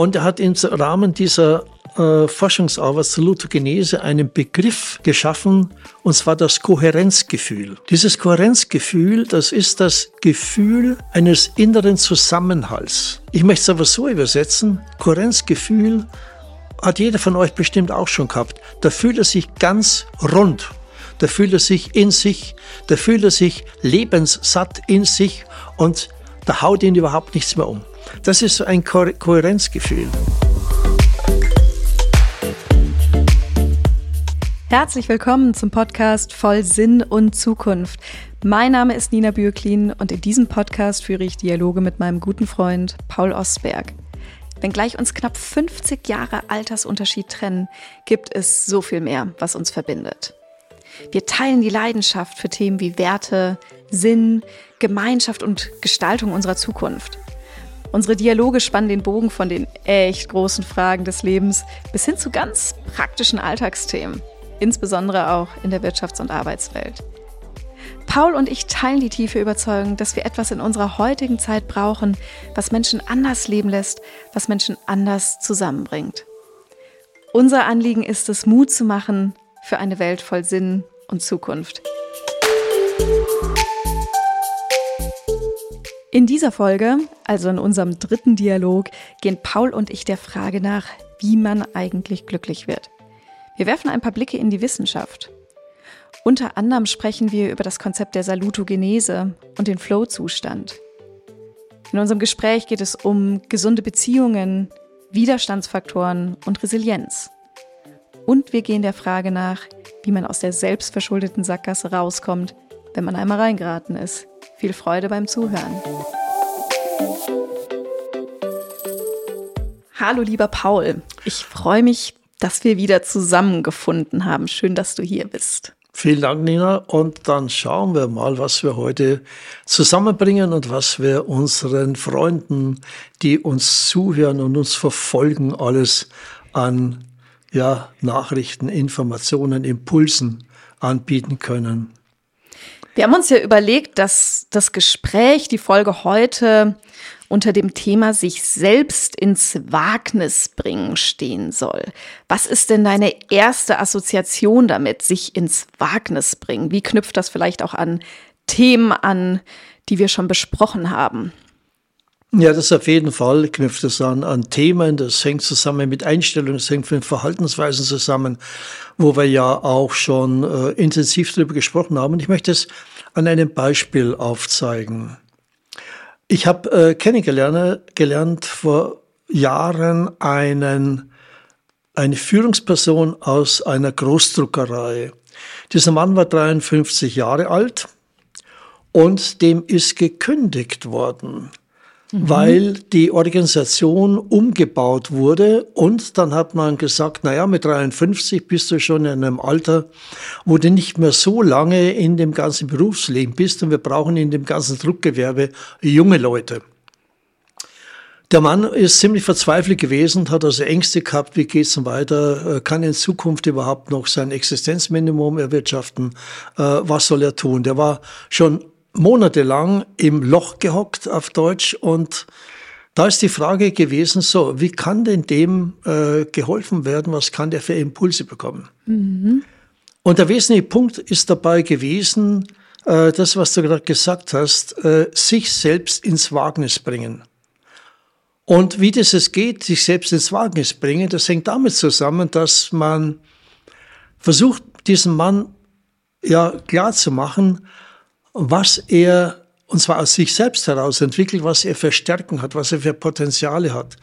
Und er hat im Rahmen dieser äh, Forschungsarbeit zur Lutogenese einen Begriff geschaffen, und zwar das Kohärenzgefühl. Dieses Kohärenzgefühl, das ist das Gefühl eines inneren Zusammenhalts. Ich möchte es aber so übersetzen, Kohärenzgefühl hat jeder von euch bestimmt auch schon gehabt. Da fühlt er sich ganz rund. Da fühlt er sich in sich, da fühlt er sich lebenssatt in sich und da haut ihn überhaupt nichts mehr um. Das ist so ein Ko Kohärenzgefühl. Herzlich willkommen zum Podcast Voll Sinn und Zukunft. Mein Name ist Nina Bürklin und in diesem Podcast führe ich Dialoge mit meinem guten Freund Paul Ostberg. Wenngleich uns knapp 50 Jahre Altersunterschied trennen, gibt es so viel mehr, was uns verbindet. Wir teilen die Leidenschaft für Themen wie Werte, Sinn, Gemeinschaft und Gestaltung unserer Zukunft. Unsere Dialoge spannen den Bogen von den echt großen Fragen des Lebens bis hin zu ganz praktischen Alltagsthemen, insbesondere auch in der Wirtschafts- und Arbeitswelt. Paul und ich teilen die tiefe Überzeugung, dass wir etwas in unserer heutigen Zeit brauchen, was Menschen anders leben lässt, was Menschen anders zusammenbringt. Unser Anliegen ist es, Mut zu machen für eine Welt voll Sinn und Zukunft. In dieser Folge, also in unserem dritten Dialog, gehen Paul und ich der Frage nach, wie man eigentlich glücklich wird. Wir werfen ein paar Blicke in die Wissenschaft. Unter anderem sprechen wir über das Konzept der Salutogenese und den Flow-Zustand. In unserem Gespräch geht es um gesunde Beziehungen, Widerstandsfaktoren und Resilienz. Und wir gehen der Frage nach, wie man aus der selbstverschuldeten Sackgasse rauskommt, wenn man einmal reingeraten ist. Viel Freude beim Zuhören. Hallo lieber Paul, ich freue mich, dass wir wieder zusammengefunden haben. Schön, dass du hier bist. Vielen Dank, Nina. Und dann schauen wir mal, was wir heute zusammenbringen und was wir unseren Freunden, die uns zuhören und uns verfolgen, alles an ja, Nachrichten, Informationen, Impulsen anbieten können. Wir haben uns ja überlegt, dass das Gespräch, die Folge heute unter dem Thema sich selbst ins Wagnis bringen stehen soll. Was ist denn deine erste Assoziation damit, sich ins Wagnis bringen? Wie knüpft das vielleicht auch an Themen an, die wir schon besprochen haben? Ja, das auf jeden Fall knüpft es an, an Themen, das hängt zusammen mit Einstellungen, das hängt mit Verhaltensweisen zusammen, wo wir ja auch schon äh, intensiv darüber gesprochen haben. Und ich möchte es an einem Beispiel aufzeigen. Ich habe äh, kennengelernt gelernt vor Jahren einen, eine Führungsperson aus einer Großdruckerei. Dieser Mann war 53 Jahre alt und dem ist gekündigt worden mhm. weil die Organisation umgebaut wurde und dann hat man gesagt, naja, mit 53 bist du schon in einem Alter, wo du nicht mehr so lange in dem ganzen Berufsleben bist und wir brauchen in dem ganzen Druckgewerbe junge Leute. Der Mann ist ziemlich verzweifelt gewesen, hat also Ängste gehabt, wie geht's denn weiter, äh, kann in Zukunft überhaupt noch sein Existenzminimum erwirtschaften, äh, was soll er tun? Der war schon monatelang im Loch gehockt auf Deutsch und da ist die Frage gewesen, so, wie kann denn dem äh, geholfen werden, was kann der für Impulse bekommen? Mhm. Und der wesentliche Punkt ist dabei gewesen, äh, das, was du gerade gesagt hast, äh, sich selbst ins Wagnis bringen. Und wie das es geht, sich selbst ins Wagnis bringen, das hängt damit zusammen, dass man versucht, diesem Mann ja klar zu machen, was er, und zwar aus sich selbst heraus entwickelt, was er für Stärken hat, was er für Potenziale hat.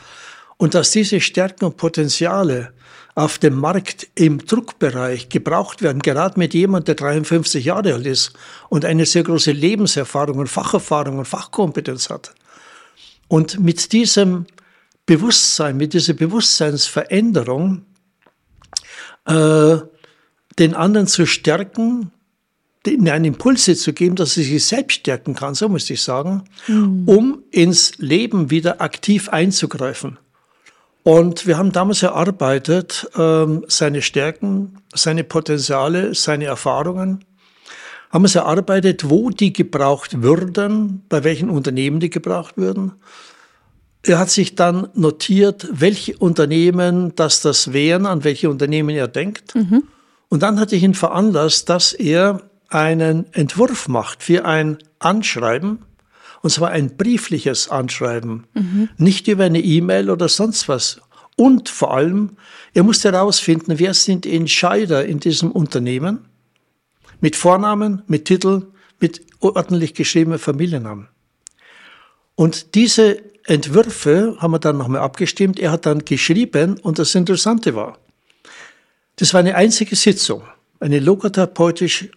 Und dass diese Stärken und Potenziale auf dem Markt im Druckbereich gebraucht werden, gerade mit jemand, der 53 Jahre alt ist und eine sehr große Lebenserfahrung und Facherfahrung und Fachkompetenz hat. Und mit diesem Bewusstsein, mit dieser Bewusstseinsveränderung, äh, den anderen zu stärken, ihnen einen Impulse zu geben, dass sie sich selbst stärken kann, so muss ich sagen, mhm. um ins Leben wieder aktiv einzugreifen. Und wir haben damals erarbeitet, ähm, seine Stärken, seine Potenziale, seine Erfahrungen, haben es erarbeitet, wo die gebraucht würden, bei welchen Unternehmen die gebraucht würden, er hat sich dann notiert, welche Unternehmen das das wären, an welche Unternehmen er denkt. Mhm. Und dann hatte ich ihn veranlasst, dass er einen Entwurf macht für ein Anschreiben, und zwar ein briefliches Anschreiben, mhm. nicht über eine E-Mail oder sonst was. Und vor allem, er musste herausfinden, wer sind die Entscheider in diesem Unternehmen, mit Vornamen, mit Titel, mit ordentlich geschriebenen Familiennamen. Und diese Entwürfe haben wir dann nochmal abgestimmt. Er hat dann geschrieben und das Interessante war, das war eine einzige Sitzung, eine logotherapeutisch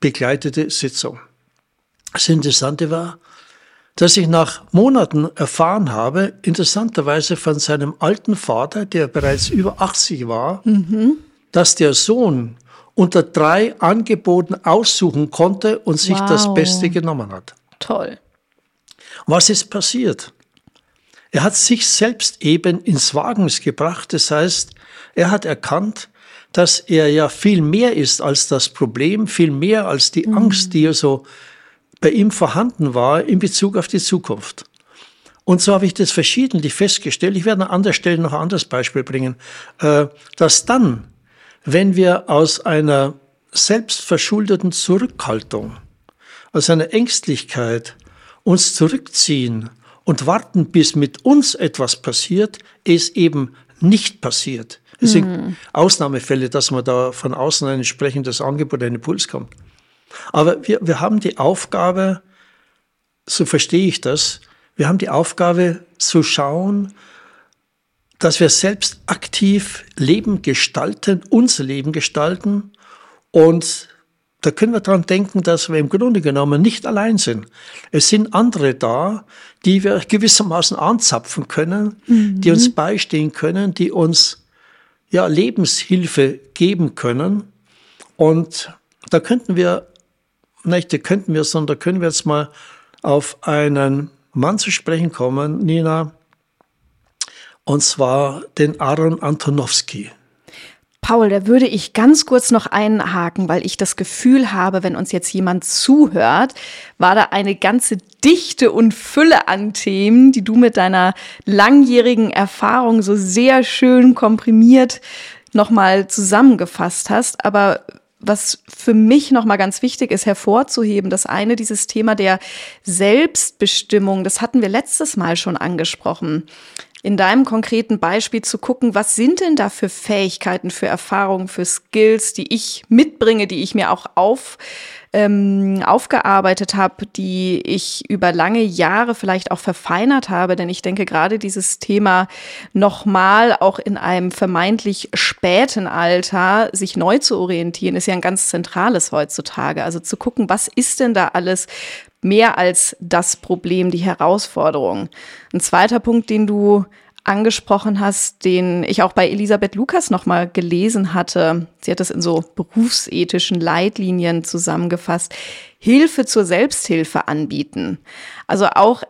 begleitete Sitzung. Das Interessante war, dass ich nach Monaten erfahren habe, interessanterweise von seinem alten Vater, der bereits über 80 war, mhm. dass der Sohn unter drei Angeboten aussuchen konnte und sich wow. das Beste genommen hat. Toll. Was ist passiert? Er hat sich selbst eben ins Wagnis gebracht. Das heißt, er hat erkannt, dass er ja viel mehr ist als das Problem, viel mehr als die mhm. Angst, die ja so bei ihm vorhanden war in Bezug auf die Zukunft. Und so habe ich das verschiedentlich festgestellt. Ich werde an anderer Stelle noch ein anderes Beispiel bringen, äh, dass dann, wenn wir aus einer selbstverschuldeten Zurückhaltung, aus einer Ängstlichkeit uns zurückziehen und warten, bis mit uns etwas passiert, es eben nicht passiert. Es sind mhm. Ausnahmefälle, dass man da von außen ein entsprechendes Angebot, ein Impuls kommt. Aber wir, wir haben die Aufgabe, so verstehe ich das, wir haben die Aufgabe zu schauen, dass wir selbst aktiv Leben gestalten, unser Leben gestalten und da können wir daran denken, dass wir im Grunde genommen nicht allein sind. Es sind andere da, die wir gewissermaßen anzapfen können, mhm. die uns beistehen können, die uns ja Lebenshilfe geben können. Und da könnten wir, nicht, da könnten wir, sondern da können wir jetzt mal auf einen Mann zu sprechen kommen, Nina, und zwar den Aaron Antonowski. Paul, da würde ich ganz kurz noch einhaken, weil ich das Gefühl habe, wenn uns jetzt jemand zuhört, war da eine ganze Dichte und Fülle an Themen, die du mit deiner langjährigen Erfahrung so sehr schön komprimiert nochmal zusammengefasst hast. Aber was für mich nochmal ganz wichtig ist hervorzuheben, das eine, dieses Thema der Selbstbestimmung, das hatten wir letztes Mal schon angesprochen in deinem konkreten Beispiel zu gucken, was sind denn da für Fähigkeiten, für Erfahrungen, für Skills, die ich mitbringe, die ich mir auch auf, ähm, aufgearbeitet habe, die ich über lange Jahre vielleicht auch verfeinert habe. Denn ich denke, gerade dieses Thema nochmal auch in einem vermeintlich späten Alter sich neu zu orientieren, ist ja ein ganz zentrales heutzutage. Also zu gucken, was ist denn da alles mehr als das Problem, die Herausforderung. Ein zweiter Punkt, den du angesprochen hast, den ich auch bei Elisabeth Lukas nochmal gelesen hatte. Sie hat das in so berufsethischen Leitlinien zusammengefasst. Hilfe zur Selbsthilfe anbieten. Also auch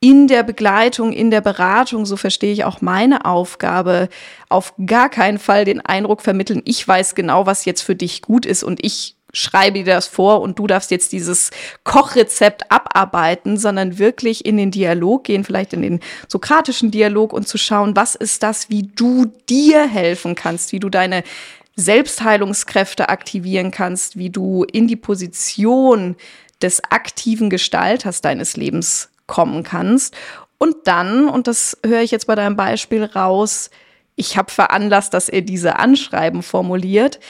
in der Begleitung, in der Beratung, so verstehe ich auch meine Aufgabe, auf gar keinen Fall den Eindruck vermitteln, ich weiß genau, was jetzt für dich gut ist und ich schreibe dir das vor und du darfst jetzt dieses Kochrezept abarbeiten, sondern wirklich in den Dialog gehen, vielleicht in den sokratischen Dialog und zu schauen, was ist das, wie du dir helfen kannst, wie du deine Selbstheilungskräfte aktivieren kannst, wie du in die Position des aktiven Gestalters deines Lebens kommen kannst. Und dann, und das höre ich jetzt bei deinem Beispiel raus, ich habe veranlasst, dass er diese Anschreiben formuliert,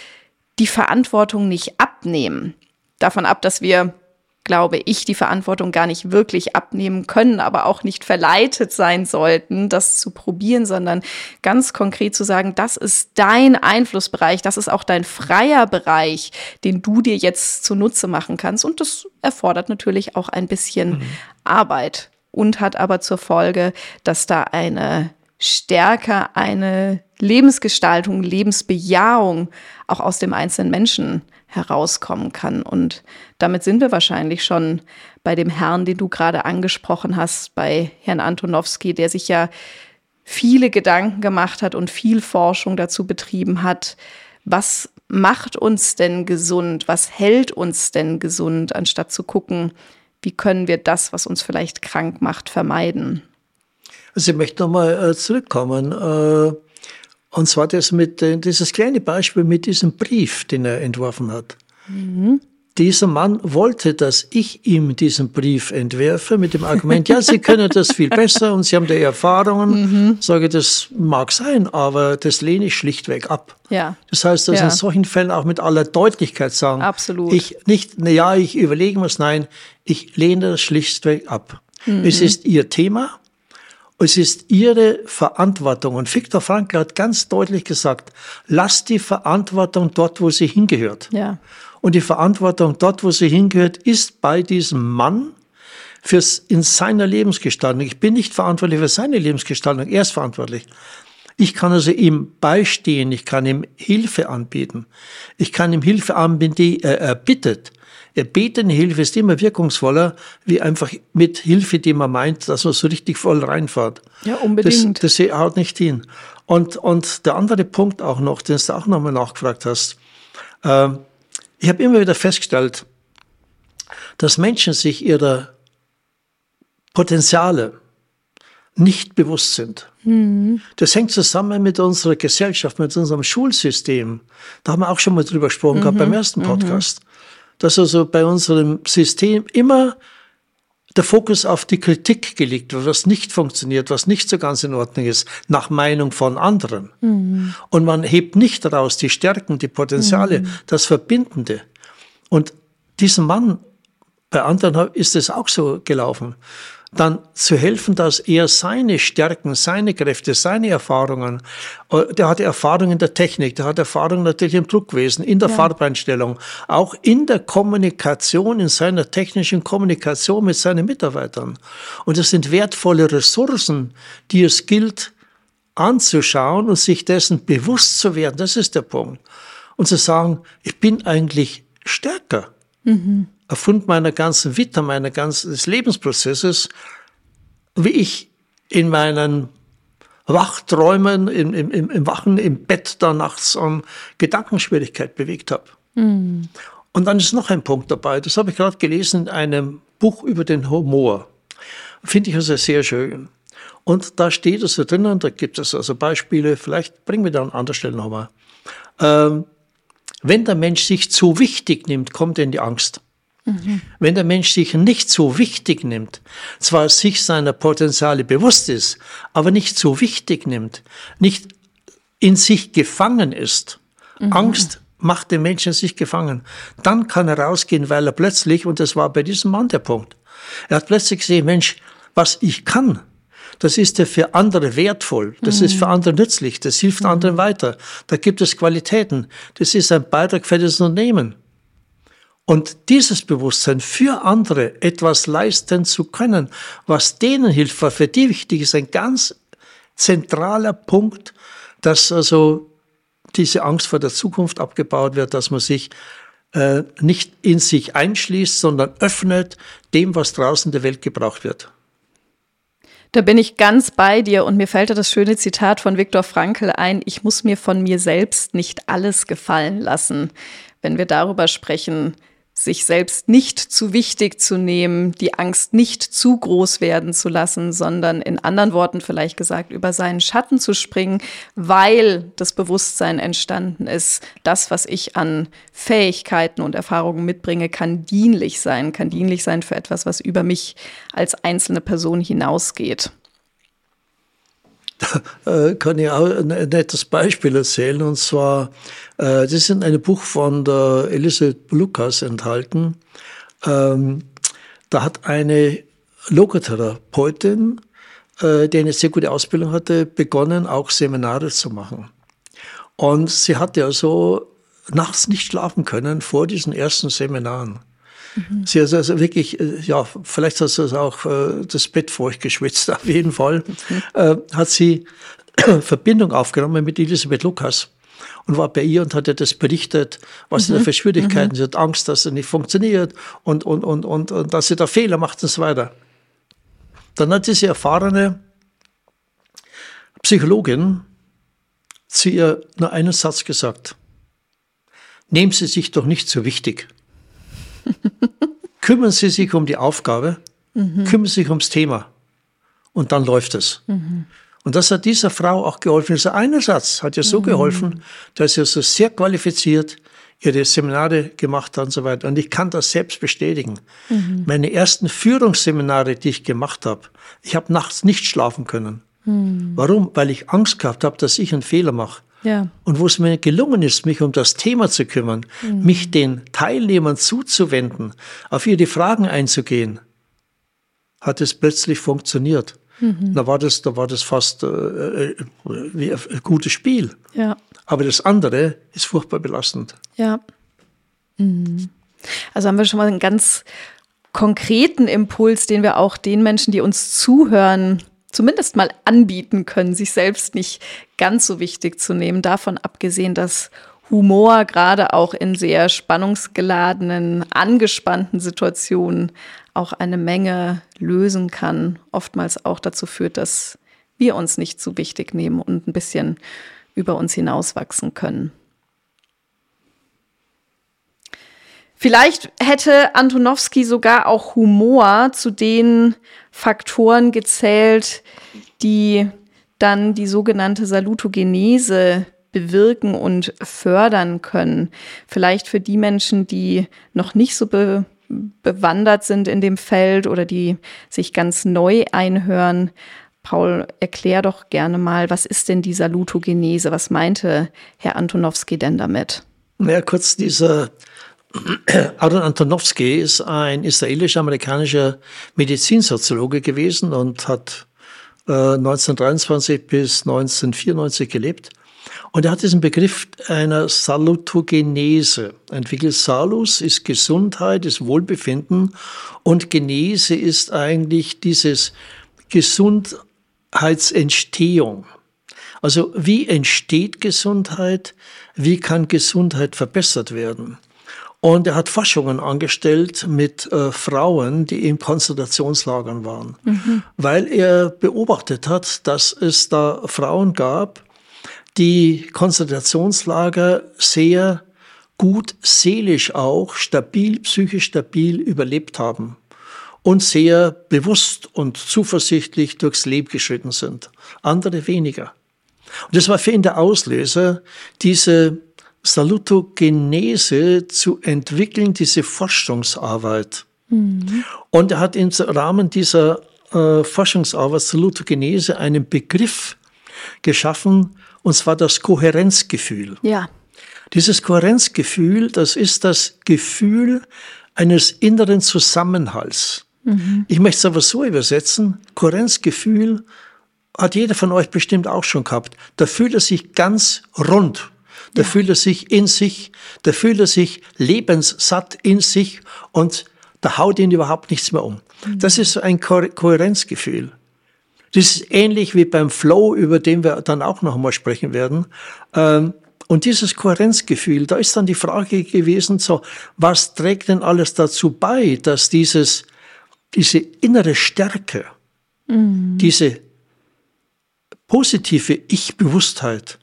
die Verantwortung nicht abnehmen. Davon ab, dass wir, glaube ich, die Verantwortung gar nicht wirklich abnehmen können, aber auch nicht verleitet sein sollten, das zu probieren, sondern ganz konkret zu sagen, das ist dein Einflussbereich, das ist auch dein freier Bereich, den du dir jetzt zunutze machen kannst. Und das erfordert natürlich auch ein bisschen mhm. Arbeit und hat aber zur Folge, dass da eine stärker eine Lebensgestaltung, Lebensbejahung auch aus dem einzelnen Menschen herauskommen kann. Und damit sind wir wahrscheinlich schon bei dem Herrn, den du gerade angesprochen hast, bei Herrn Antonowski, der sich ja viele Gedanken gemacht hat und viel Forschung dazu betrieben hat. Was macht uns denn gesund? Was hält uns denn gesund, anstatt zu gucken, wie können wir das, was uns vielleicht krank macht, vermeiden? Also ich möchte nochmal äh, zurückkommen. Äh, und zwar das mit, äh, dieses kleine Beispiel mit diesem Brief, den er entworfen hat. Mhm. Dieser Mann wollte, dass ich ihm diesen Brief entwerfe mit dem Argument, ja, Sie können das viel besser und Sie haben da Erfahrungen. Mhm. Sage, das mag sein, aber das lehne ich schlichtweg ab. Ja. Das heißt, dass ja. in solchen Fällen auch mit aller Deutlichkeit sagen, Absolut. ich nicht, na ja, ich überlege mir nein, ich lehne das schlichtweg ab. Mhm. Es ist Ihr Thema, es ist ihre Verantwortung. Und Viktor Frankl hat ganz deutlich gesagt, lasst die Verantwortung dort, wo sie hingehört. Ja. Und die Verantwortung dort, wo sie hingehört, ist bei diesem Mann fürs, in seiner Lebensgestaltung. Ich bin nicht verantwortlich für seine Lebensgestaltung, er ist verantwortlich. Ich kann also ihm beistehen, ich kann ihm Hilfe anbieten. Ich kann ihm Hilfe anbieten, die er erbittet. Erbetene Hilfe ist immer wirkungsvoller, wie einfach mit Hilfe, die man meint, dass man so richtig voll reinfährt. Ja, unbedingt. Das, das haut nicht hin. Und, und der andere Punkt auch noch, den du auch nochmal nachgefragt hast. Äh, ich habe immer wieder festgestellt, dass Menschen sich ihrer Potenziale nicht bewusst sind. Mhm. Das hängt zusammen mit unserer Gesellschaft, mit unserem Schulsystem. Da haben wir auch schon mal drüber gesprochen mhm. gehabt beim ersten mhm. Podcast. Mhm dass also bei unserem System immer der Fokus auf die Kritik gelegt wird, was nicht funktioniert, was nicht so ganz in Ordnung ist, nach Meinung von anderen. Mhm. Und man hebt nicht daraus die Stärken, die Potenziale, mhm. das Verbindende. Und diesem Mann, bei anderen ist es auch so gelaufen dann zu helfen, dass er seine Stärken, seine Kräfte, seine Erfahrungen, äh, der hatte Erfahrung in der Technik, der hat Erfahrung natürlich im Druckwesen, in der ja. Farbeinstellung, auch in der Kommunikation, in seiner technischen Kommunikation mit seinen Mitarbeitern. Und das sind wertvolle Ressourcen, die es gilt anzuschauen und sich dessen bewusst zu werden. Das ist der Punkt. Und zu sagen, ich bin eigentlich stärker. Mhm aufgrund meiner ganzen Vita, meiner ganzen Lebensprozesses, wie ich in meinen Wachträumen, im, im, im Wachen im Bett da nachts um Gedankenschwierigkeit bewegt habe. Mhm. Und dann ist noch ein Punkt dabei, das habe ich gerade gelesen in einem Buch über den Humor. Finde ich also sehr schön. Und da steht es so drinnen, da gibt es also Beispiele, vielleicht bringen wir da an anderer Stelle nochmal. Ähm, wenn der Mensch sich zu wichtig nimmt, kommt er in die Angst. Mhm. Wenn der Mensch sich nicht so wichtig nimmt, zwar sich seiner Potenziale bewusst ist, aber nicht so wichtig nimmt, nicht in sich gefangen ist, mhm. Angst macht den Menschen sich gefangen, dann kann er rausgehen, weil er plötzlich, und das war bei diesem Mann der Punkt, er hat plötzlich gesehen, Mensch, was ich kann, das ist ja für andere wertvoll, das mhm. ist für andere nützlich, das hilft mhm. anderen weiter, da gibt es Qualitäten, das ist ein Beitrag für das Unternehmen. Und dieses Bewusstsein für andere etwas leisten zu können, was denen hilft, was für die wichtig ist, ein ganz zentraler Punkt, dass also diese Angst vor der Zukunft abgebaut wird, dass man sich äh, nicht in sich einschließt, sondern öffnet dem, was draußen der Welt gebraucht wird. Da bin ich ganz bei dir und mir fällt da das schöne Zitat von Viktor Frankl ein, ich muss mir von mir selbst nicht alles gefallen lassen. Wenn wir darüber sprechen, sich selbst nicht zu wichtig zu nehmen, die Angst nicht zu groß werden zu lassen, sondern in anderen Worten vielleicht gesagt, über seinen Schatten zu springen, weil das Bewusstsein entstanden ist, das, was ich an Fähigkeiten und Erfahrungen mitbringe, kann dienlich sein, kann dienlich sein für etwas, was über mich als einzelne Person hinausgeht. Da äh, kann ich auch ein nettes Beispiel erzählen. Und zwar, äh, das ist in einem Buch von der Elisabeth Lukas enthalten. Ähm, da hat eine Logotherapeutin, äh, die eine sehr gute Ausbildung hatte, begonnen, auch Seminare zu machen. Und sie hatte also nachts nicht schlafen können vor diesen ersten Seminaren. Mhm. Sie hat also wirklich, äh, ja, vielleicht hat sie auch äh, das Bett feucht geschwitzt, auf jeden Fall, mhm. äh, hat sie Verbindung aufgenommen mit Elisabeth Lukas und war bei ihr und hat ihr das berichtet, was mhm. sie da für Schwierigkeiten, mhm. sie hat Angst, dass es nicht funktioniert und, und, und, und, und dass sie da Fehler macht und so weiter. Dann hat diese erfahrene Psychologin zu ihr nur einen Satz gesagt. Nehmen Sie sich doch nicht so wichtig. Kümmern Sie sich um die Aufgabe, mhm. kümmern Sie sich ums Thema. und dann läuft es. Mhm. Und das hat dieser Frau auch geholfen. Dieser eine Satz hat ihr so mhm. geholfen, dass sie so sehr qualifiziert ihre Seminare gemacht hat und so weiter. Und ich kann das selbst bestätigen. Mhm. Meine ersten Führungsseminare, die ich gemacht habe, ich habe nachts nicht schlafen können. Mhm. Warum? Weil ich Angst gehabt habe, dass ich einen Fehler mache. Ja. Und wo es mir gelungen ist, mich um das Thema zu kümmern, mhm. mich den Teilnehmern zuzuwenden, auf ihre Fragen einzugehen, hat es plötzlich funktioniert. Mhm. Da war das, da war das fast äh, äh wie ein gutes Spiel. Ja. Aber das andere ist furchtbar belastend. Ja. Mhm. Also haben wir schon mal einen ganz konkreten Impuls, den wir auch den Menschen, die uns zuhören, zumindest mal anbieten können, sich selbst nicht ganz so wichtig zu nehmen. Davon abgesehen, dass Humor gerade auch in sehr spannungsgeladenen, angespannten Situationen auch eine Menge lösen kann, oftmals auch dazu führt, dass wir uns nicht zu wichtig nehmen und ein bisschen über uns hinauswachsen können. Vielleicht hätte Antonowski sogar auch Humor zu den Faktoren gezählt, die dann die sogenannte Salutogenese bewirken und fördern können. Vielleicht für die Menschen, die noch nicht so be bewandert sind in dem Feld oder die sich ganz neu einhören. Paul, erklär doch gerne mal, was ist denn die Salutogenese? Was meinte Herr Antonowski denn damit? Ja, kurz dieser Aaron Antonowski ist ein israelisch-amerikanischer Medizinsoziologe gewesen und hat äh, 1923 bis 1994 gelebt. Und er hat diesen Begriff einer Salutogenese entwickelt. Salus ist Gesundheit, ist Wohlbefinden und Genese ist eigentlich dieses Gesundheitsentstehung. Also wie entsteht Gesundheit? Wie kann Gesundheit verbessert werden? Und er hat Forschungen angestellt mit äh, Frauen, die in Konzentrationslagern waren, mhm. weil er beobachtet hat, dass es da Frauen gab, die Konzentrationslager sehr gut seelisch auch, stabil, psychisch stabil überlebt haben und sehr bewusst und zuversichtlich durchs Leben geschritten sind. Andere weniger. Und das war für ihn der Auslöser, diese Salutogenese zu entwickeln, diese Forschungsarbeit. Mhm. Und er hat im Rahmen dieser äh, Forschungsarbeit Salutogenese einen Begriff geschaffen, und zwar das Kohärenzgefühl. Ja. Dieses Kohärenzgefühl, das ist das Gefühl eines inneren Zusammenhalts. Mhm. Ich möchte es aber so übersetzen, Kohärenzgefühl hat jeder von euch bestimmt auch schon gehabt. Da fühlt er sich ganz rund. Da fühlt er sich in sich, da fühlt er sich lebenssatt in sich und da haut ihn überhaupt nichts mehr um. Mhm. Das ist so ein Ko Kohärenzgefühl. Das ist ähnlich wie beim Flow, über den wir dann auch noch einmal sprechen werden. Ähm, und dieses Kohärenzgefühl, da ist dann die Frage gewesen, so, was trägt denn alles dazu bei, dass dieses, diese innere Stärke, mhm. diese positive Ich-Bewusstheit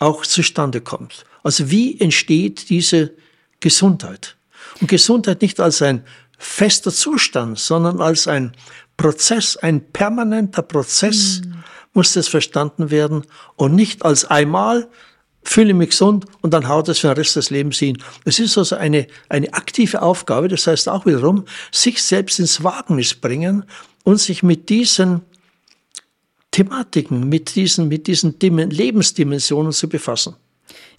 auch zustande kommt? Also wie entsteht diese Gesundheit? Und Gesundheit nicht als ein fester Zustand, sondern als ein Prozess, ein permanenter Prozess mhm. muss das verstanden werden und nicht als einmal fühle mich gesund und dann haut es für den Rest des Lebens hin. Es ist also eine, eine aktive Aufgabe, das heißt auch wiederum, sich selbst ins Wagnis bringen und sich mit diesen Thematiken, mit diesen, mit diesen Lebensdimensionen zu befassen.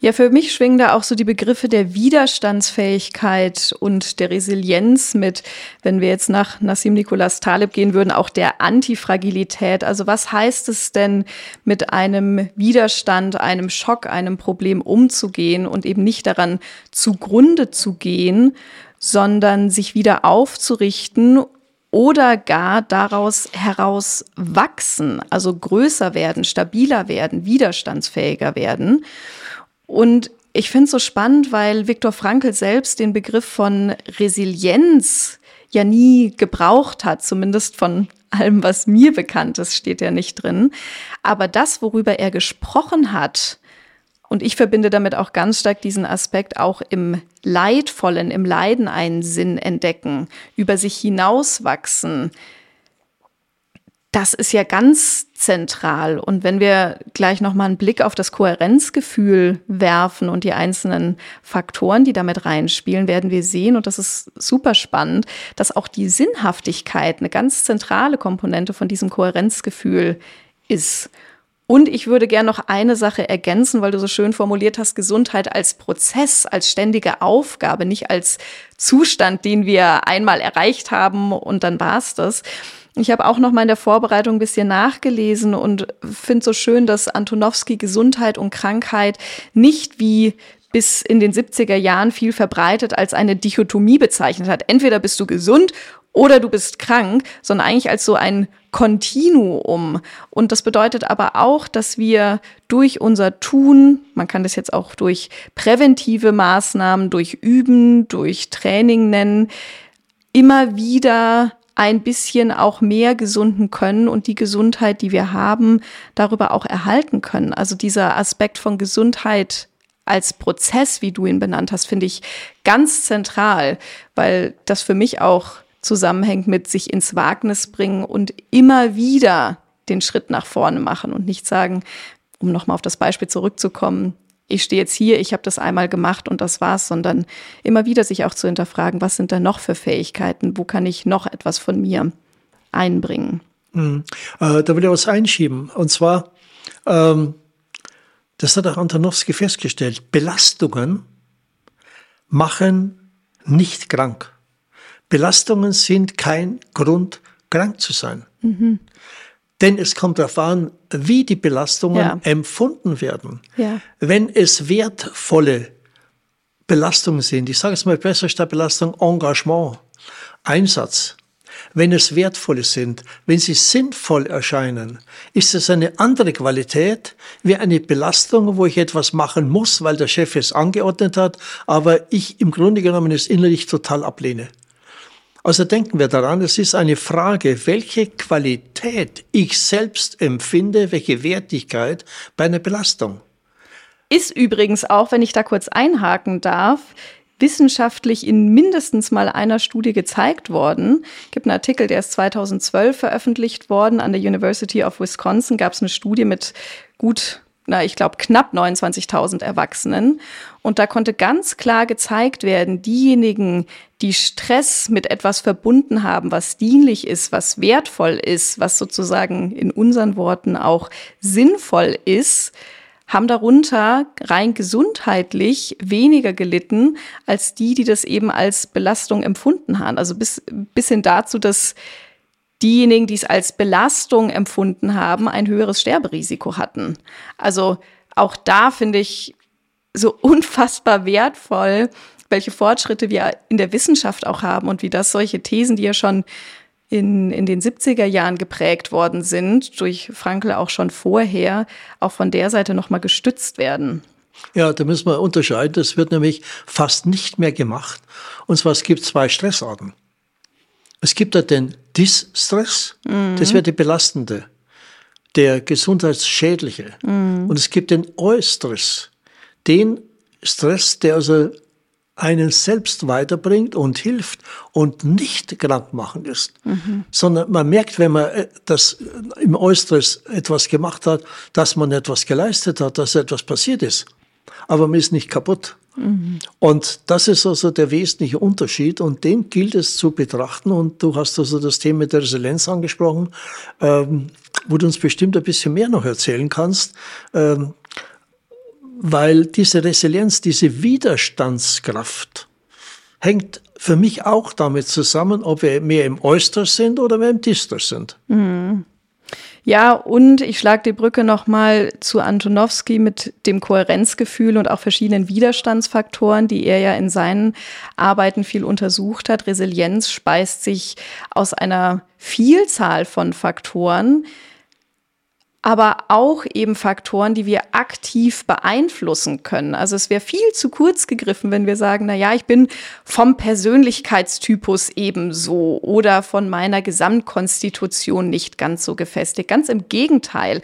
Ja, für mich schwingen da auch so die Begriffe der Widerstandsfähigkeit und der Resilienz mit, wenn wir jetzt nach Nassim Nicholas Taleb gehen würden, auch der Antifragilität. Also was heißt es denn, mit einem Widerstand, einem Schock, einem Problem umzugehen und eben nicht daran zugrunde zu gehen, sondern sich wieder aufzurichten oder gar daraus heraus wachsen, also größer werden, stabiler werden, widerstandsfähiger werden. Und ich finde es so spannend, weil Viktor Frankl selbst den Begriff von Resilienz ja nie gebraucht hat, zumindest von allem, was mir bekannt ist, steht ja nicht drin. Aber das, worüber er gesprochen hat, und ich verbinde damit auch ganz stark diesen Aspekt, auch im Leidvollen, im Leiden einen Sinn entdecken, über sich hinauswachsen, das ist ja ganz zentral. Und wenn wir gleich nochmal einen Blick auf das Kohärenzgefühl werfen und die einzelnen Faktoren, die damit reinspielen, werden wir sehen, und das ist super spannend, dass auch die Sinnhaftigkeit eine ganz zentrale Komponente von diesem Kohärenzgefühl ist. Und ich würde gerne noch eine Sache ergänzen, weil du so schön formuliert hast, Gesundheit als Prozess, als ständige Aufgabe, nicht als Zustand, den wir einmal erreicht haben und dann war es das. Ich habe auch noch mal in der Vorbereitung ein bisschen nachgelesen und finde so schön, dass Antonowski Gesundheit und Krankheit nicht wie bis in den 70er Jahren viel verbreitet als eine Dichotomie bezeichnet hat. Entweder bist du gesund oder du bist krank, sondern eigentlich als so ein Kontinuum. Und das bedeutet aber auch, dass wir durch unser Tun, man kann das jetzt auch durch präventive Maßnahmen, durch Üben, durch Training nennen, immer wieder ein bisschen auch mehr gesunden können und die Gesundheit, die wir haben, darüber auch erhalten können. Also dieser Aspekt von Gesundheit als Prozess, wie du ihn benannt hast, finde ich ganz zentral, weil das für mich auch zusammenhängt mit sich ins Wagnis bringen und immer wieder den Schritt nach vorne machen und nicht sagen, um nochmal auf das Beispiel zurückzukommen, ich stehe jetzt hier, ich habe das einmal gemacht und das war's, sondern immer wieder sich auch zu hinterfragen, was sind da noch für Fähigkeiten, wo kann ich noch etwas von mir einbringen. Mhm. Äh, da will ich was einschieben. Und zwar, ähm, das hat auch Antonowski festgestellt, Belastungen machen nicht krank. Belastungen sind kein Grund, krank zu sein. Mhm. Denn es kommt darauf an, wie die Belastungen ja. empfunden werden. Ja. Wenn es wertvolle Belastungen sind, ich sage es mal besser statt Belastung, Engagement, Einsatz, wenn es wertvolle sind, wenn sie sinnvoll erscheinen, ist es eine andere Qualität wie eine Belastung, wo ich etwas machen muss, weil der Chef es angeordnet hat, aber ich im Grunde genommen es innerlich total ablehne. Also denken wir daran, es ist eine Frage, welche Qualität ich selbst empfinde, welche Wertigkeit bei einer Belastung. Ist übrigens auch, wenn ich da kurz einhaken darf, wissenschaftlich in mindestens mal einer Studie gezeigt worden. Es gibt einen Artikel, der ist 2012 veröffentlicht worden. An der University of Wisconsin gab es eine Studie mit gut na, ich glaube, knapp 29.000 Erwachsenen. Und da konnte ganz klar gezeigt werden, diejenigen, die Stress mit etwas verbunden haben, was dienlich ist, was wertvoll ist, was sozusagen in unseren Worten auch sinnvoll ist, haben darunter rein gesundheitlich weniger gelitten als die, die das eben als Belastung empfunden haben. Also bis, bis hin dazu, dass diejenigen, die es als Belastung empfunden haben, ein höheres Sterberisiko hatten. Also auch da finde ich so unfassbar wertvoll, welche Fortschritte wir in der Wissenschaft auch haben und wie das solche Thesen, die ja schon in, in den 70er Jahren geprägt worden sind, durch Frankl auch schon vorher, auch von der Seite nochmal gestützt werden. Ja, da müssen wir unterscheiden. Das wird nämlich fast nicht mehr gemacht. Und zwar, es gibt zwei Stressarten. Es gibt da den Distress, mhm. das wäre die belastende, der gesundheitsschädliche. Mhm. Und es gibt den Eustress, den Stress, der also einen selbst weiterbringt und hilft und nicht krankmachend ist. Mhm. Sondern man merkt, wenn man äh, das im Eustress etwas gemacht hat, dass man etwas geleistet hat, dass etwas passiert ist. Aber man ist nicht kaputt. Und das ist also der wesentliche Unterschied und den gilt es zu betrachten. Und du hast also das Thema der Resilienz angesprochen, ähm, wo du uns bestimmt ein bisschen mehr noch erzählen kannst. Ähm, weil diese Resilienz, diese Widerstandskraft hängt für mich auch damit zusammen, ob wir mehr im Oyster sind oder mehr im Dister sind. Mhm. Ja, und ich schlage die Brücke nochmal zu Antonowski mit dem Kohärenzgefühl und auch verschiedenen Widerstandsfaktoren, die er ja in seinen Arbeiten viel untersucht hat. Resilienz speist sich aus einer Vielzahl von Faktoren, aber auch eben Faktoren, die wir aktiv beeinflussen können. Also es wäre viel zu kurz gegriffen, wenn wir sagen, na ja, ich bin vom Persönlichkeitstypus ebenso oder von meiner Gesamtkonstitution nicht ganz so gefestigt. Ganz im Gegenteil.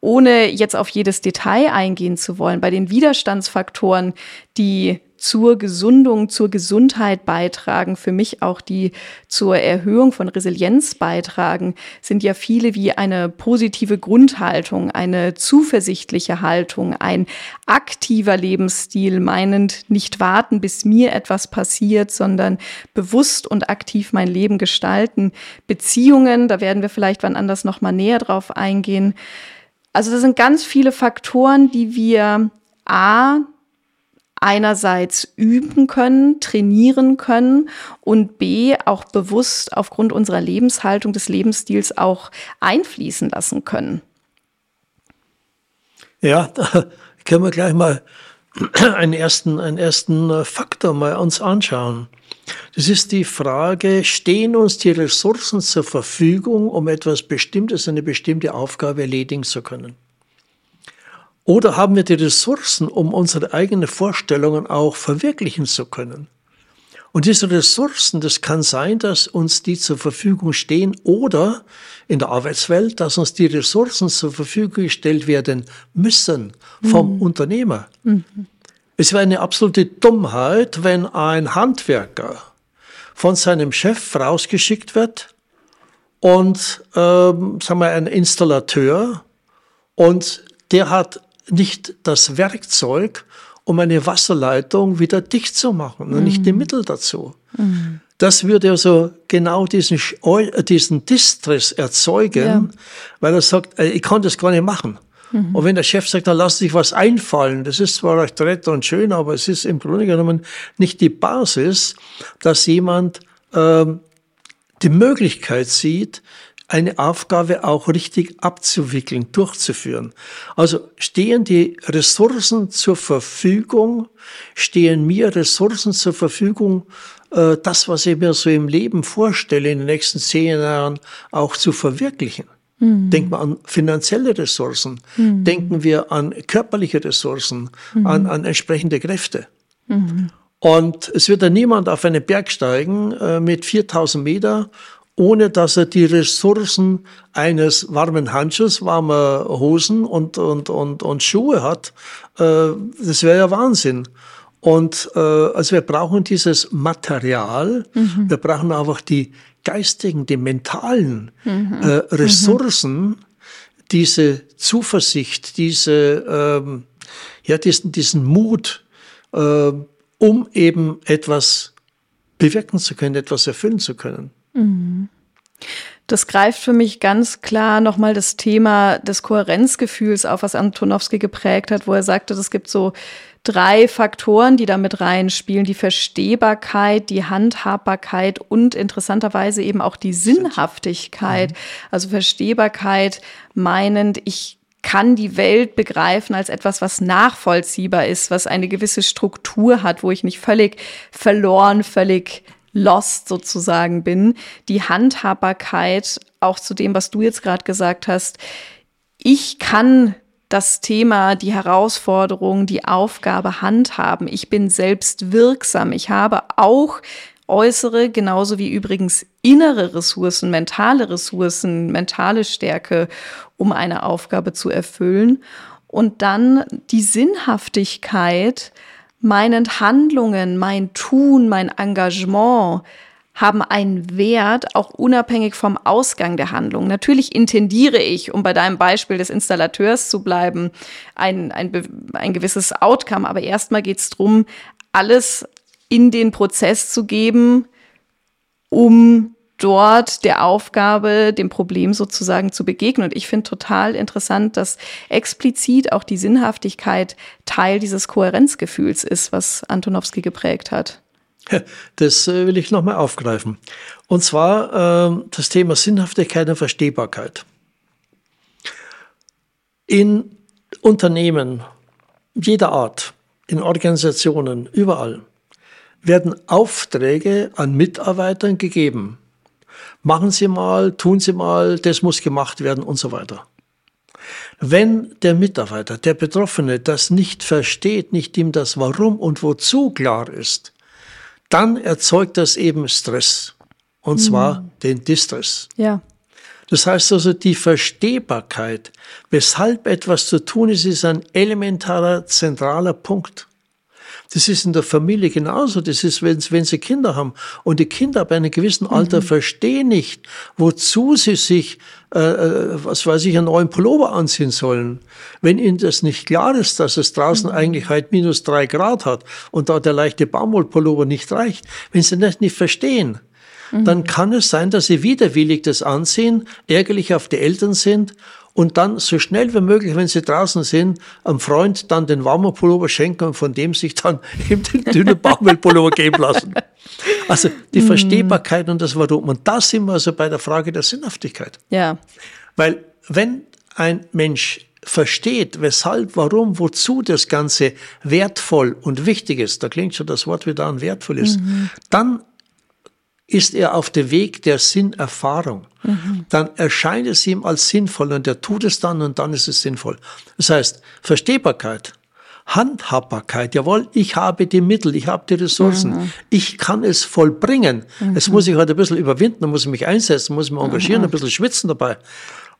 Ohne jetzt auf jedes Detail eingehen zu wollen, bei den Widerstandsfaktoren, die zur Gesundung, zur Gesundheit beitragen, für mich auch die zur Erhöhung von Resilienz beitragen, sind ja viele wie eine positive Grundhaltung, eine zuversichtliche Haltung, ein aktiver Lebensstil, meinend nicht warten, bis mir etwas passiert, sondern bewusst und aktiv mein Leben gestalten. Beziehungen, da werden wir vielleicht wann anders noch mal näher drauf eingehen. Also das sind ganz viele Faktoren, die wir A einerseits üben können, trainieren können und B auch bewusst aufgrund unserer Lebenshaltung des Lebensstils auch einfließen lassen können. Ja, da können wir gleich mal einen ersten, einen ersten äh, Faktor mal uns anschauen. Das ist die Frage, stehen uns die Ressourcen zur Verfügung, um etwas Bestimmtes, eine bestimmte Aufgabe erledigen zu können? Oder haben wir die Ressourcen, um unsere eigenen Vorstellungen auch verwirklichen zu können? Und diese Ressourcen, das kann sein, dass uns die zur Verfügung stehen oder in der Arbeitswelt, dass uns die Ressourcen zur Verfügung gestellt werden müssen vom mhm. Unternehmer. Mhm. Es wäre eine absolute Dummheit, wenn ein Handwerker von seinem Chef rausgeschickt wird und, ähm, sagen wir, ein Installateur und der hat nicht das Werkzeug, um eine Wasserleitung wieder dicht zu machen, mhm. nicht die Mittel dazu. Mhm. Das würde also genau diesen, diesen Distress erzeugen, ja. weil er sagt, ich kann das gar nicht machen. Mhm. Und wenn der Chef sagt, dann lass sich was einfallen, das ist zwar recht nett und schön, aber es ist im Grunde genommen nicht die Basis, dass jemand ähm, die Möglichkeit sieht, eine Aufgabe auch richtig abzuwickeln, durchzuführen. Also stehen die Ressourcen zur Verfügung, stehen mir Ressourcen zur Verfügung, äh, das, was ich mir so im Leben vorstelle, in den nächsten zehn Jahren auch zu verwirklichen. Mhm. Denken wir an finanzielle Ressourcen, mhm. denken wir an körperliche Ressourcen, mhm. an, an entsprechende Kräfte. Mhm. Und es wird ja niemand auf einen Berg steigen äh, mit 4000 Meter ohne dass er die Ressourcen eines warmen Handschuhs, warmer Hosen und, und, und, und Schuhe hat. Äh, das wäre ja Wahnsinn. Und äh, also wir brauchen dieses Material, mhm. wir brauchen einfach die geistigen, die mentalen mhm. äh, Ressourcen, mhm. diese Zuversicht, diese, ähm, ja, diesen, diesen Mut, um eben etwas bewirken zu können, etwas erfüllen zu können. Mhm. Das greift für mich ganz klar nochmal das Thema des Kohärenzgefühls auf, was Antonowski geprägt hat, wo er sagte, es gibt so drei Faktoren, die da mit reinspielen. Die Verstehbarkeit, die Handhabbarkeit und interessanterweise eben auch die Sinnhaftigkeit. Mhm. Also Verstehbarkeit meinend, ich kann die Welt begreifen als etwas, was nachvollziehbar ist, was eine gewisse Struktur hat, wo ich nicht völlig verloren, völlig lost sozusagen bin. Die Handhabbarkeit, auch zu dem, was du jetzt gerade gesagt hast. Ich kann das Thema, die Herausforderung, die Aufgabe handhaben. Ich bin selbst wirksam. Ich habe auch äußere, genauso wie übrigens innere Ressourcen, mentale Ressourcen, mentale Stärke, um eine Aufgabe zu erfüllen. Und dann die Sinnhaftigkeit, meinen Handlungen, mein Tun, mein Engagement haben einen Wert, auch unabhängig vom Ausgang der Handlung. Natürlich intendiere ich, um bei deinem Beispiel des Installateurs zu bleiben, ein, ein, ein gewisses Outcome. Aber erstmal geht es darum, alles in den Prozess zu geben, um dort der Aufgabe, dem Problem sozusagen zu begegnen. Und ich finde total interessant, dass explizit auch die Sinnhaftigkeit Teil dieses Kohärenzgefühls ist, was Antonowski geprägt hat. Das äh, will ich nochmal aufgreifen. Und zwar äh, das Thema Sinnhaftigkeit und Verstehbarkeit. In Unternehmen jeder Art, in Organisationen, überall, werden Aufträge an Mitarbeitern gegeben machen Sie mal, tun Sie mal, das muss gemacht werden und so weiter. Wenn der Mitarbeiter, der Betroffene das nicht versteht, nicht ihm das Warum und Wozu klar ist, dann erzeugt das eben Stress. Und mhm. zwar den Distress. Ja. Das heißt also, die Verstehbarkeit, weshalb etwas zu tun ist, ist ein elementarer, zentraler Punkt. Das ist in der Familie genauso. Das ist, wenn, wenn sie Kinder haben. Und die Kinder ab einem gewissen Alter mhm. verstehen nicht, wozu sie sich, äh, äh, was weiß ich, einen neuen Pullover anziehen sollen. Wenn ihnen das nicht klar ist, dass es draußen mhm. eigentlich halt minus drei Grad hat und da der leichte Baumwollpullover nicht reicht, wenn sie das nicht verstehen, dann mhm. kann es sein, dass sie widerwillig das anziehen, ärgerlich auf die Eltern sind und dann so schnell wie möglich, wenn sie draußen sind, am Freund dann den warmen Pullover schenken und von dem sich dann eben den dünnen Baumwollpullover geben lassen. Also die mhm. Verstehbarkeit und das Warum. Und da sind wir also bei der Frage der Sinnhaftigkeit. Ja. Weil wenn ein Mensch versteht, weshalb, warum, wozu das Ganze wertvoll und wichtig ist, da klingt schon das Wort wieder an, wertvoll ist, mhm. dann ist er auf dem Weg der Sinnerfahrung. Mhm. Dann erscheint es ihm als sinnvoll und er tut es dann und dann ist es sinnvoll. Das heißt, Verstehbarkeit, Handhabbarkeit, jawohl, ich habe die Mittel, ich habe die Ressourcen, mhm. ich kann es vollbringen. Mhm. Es muss ich halt ein bisschen überwinden, da muss ich mich einsetzen, muss mich engagieren, mhm. ein bisschen schwitzen dabei.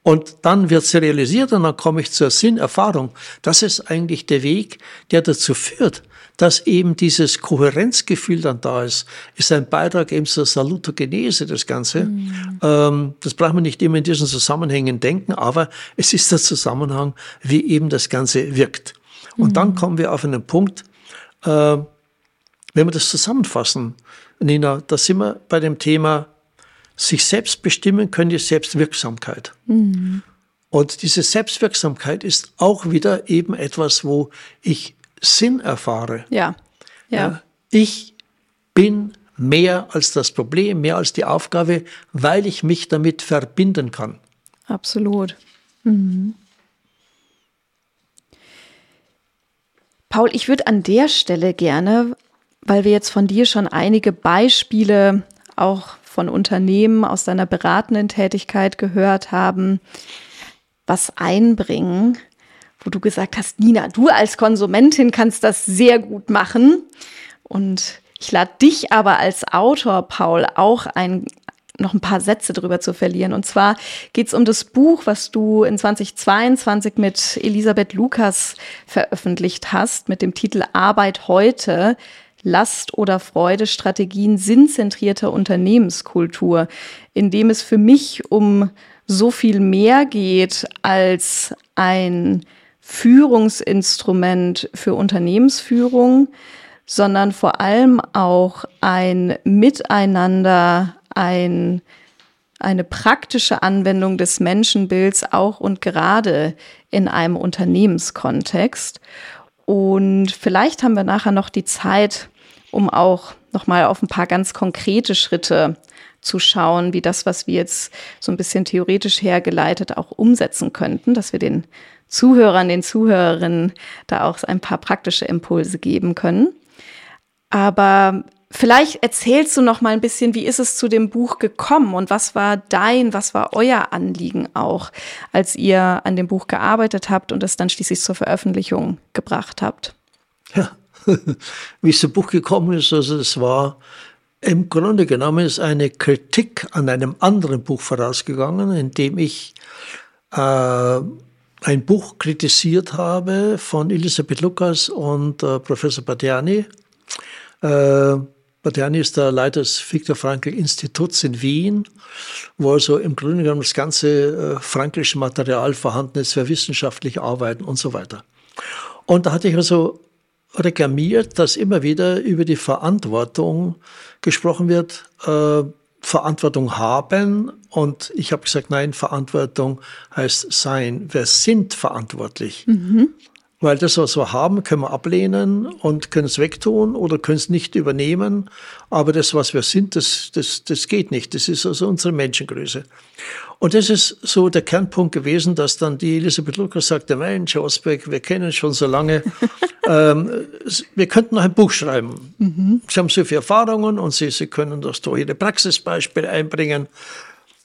Und dann wird es realisiert und dann komme ich zur Sinnerfahrung. Das ist eigentlich der Weg, der dazu führt, dass eben dieses Kohärenzgefühl dann da ist, ist ein Beitrag eben zur Salutogenese, das Ganze. Mhm. Ähm, das braucht man nicht immer in diesen Zusammenhängen denken, aber es ist der Zusammenhang, wie eben das Ganze wirkt. Und mhm. dann kommen wir auf einen Punkt, äh, wenn wir das zusammenfassen, Nina, da sind wir bei dem Thema, sich selbst bestimmen können, die Selbstwirksamkeit. Mhm. Und diese Selbstwirksamkeit ist auch wieder eben etwas, wo ich Sinn erfahre. Ja. ja. ja. Ich bin mehr als das Problem, mehr als die Aufgabe, weil ich mich damit verbinden kann. Absolut. Mhm. Paul, ich würde an der Stelle gerne, weil wir jetzt von dir schon einige Beispiele auch von Unternehmen aus deiner beratenden Tätigkeit gehört haben, was einbringen, wo du gesagt hast, Nina, du als Konsumentin kannst das sehr gut machen. Und ich lade dich aber als Autor, Paul, auch ein, noch ein paar Sätze drüber zu verlieren. Und zwar geht es um das Buch, was du in 2022 mit Elisabeth Lukas veröffentlicht hast, mit dem Titel Arbeit heute. Last oder Freude Strategien sinnzentrierter Unternehmenskultur, in dem es für mich um so viel mehr geht als ein Führungsinstrument für Unternehmensführung, sondern vor allem auch ein Miteinander, ein, eine praktische Anwendung des Menschenbilds auch und gerade in einem Unternehmenskontext. Und vielleicht haben wir nachher noch die Zeit, um auch nochmal auf ein paar ganz konkrete Schritte zu schauen, wie das, was wir jetzt so ein bisschen theoretisch hergeleitet auch umsetzen könnten, dass wir den Zuhörern, den Zuhörerinnen da auch ein paar praktische Impulse geben können. Aber vielleicht erzählst du noch mal ein bisschen, wie ist es zu dem Buch gekommen und was war dein, was war euer Anliegen auch, als ihr an dem Buch gearbeitet habt und es dann schließlich zur Veröffentlichung gebracht habt? Ja, wie es zum Buch gekommen ist, also es war im Grunde genommen ist eine Kritik an einem anderen Buch vorausgegangen, in dem ich äh, ein Buch kritisiert habe von Elisabeth Lukas und äh, Professor Badiani. Äh, Badiani ist der Leiter des Viktor Frankl Instituts in Wien, wo also im Grunde genommen das ganze äh, franklische Material vorhanden ist für wissenschaftliche Arbeiten und so weiter. Und da hatte ich also reklamiert, dass immer wieder über die Verantwortung gesprochen wird, äh, Verantwortung haben. Und ich habe gesagt, nein, Verantwortung heißt sein. Wir sind verantwortlich. Mhm. Weil das, was wir haben, können wir ablehnen und können es wegtun oder können es nicht übernehmen. Aber das, was wir sind, das, das, das geht nicht. Das ist also unsere Menschengröße. Und das ist so der Kernpunkt gewesen, dass dann die Elisabeth Lukas sagte, Mensch, Osbeck, wir kennen schon so lange, ähm, wir könnten noch ein Buch schreiben. Mhm. Sie haben so viele Erfahrungen und Sie, Sie können das durch Ihre Praxisbeispiele einbringen.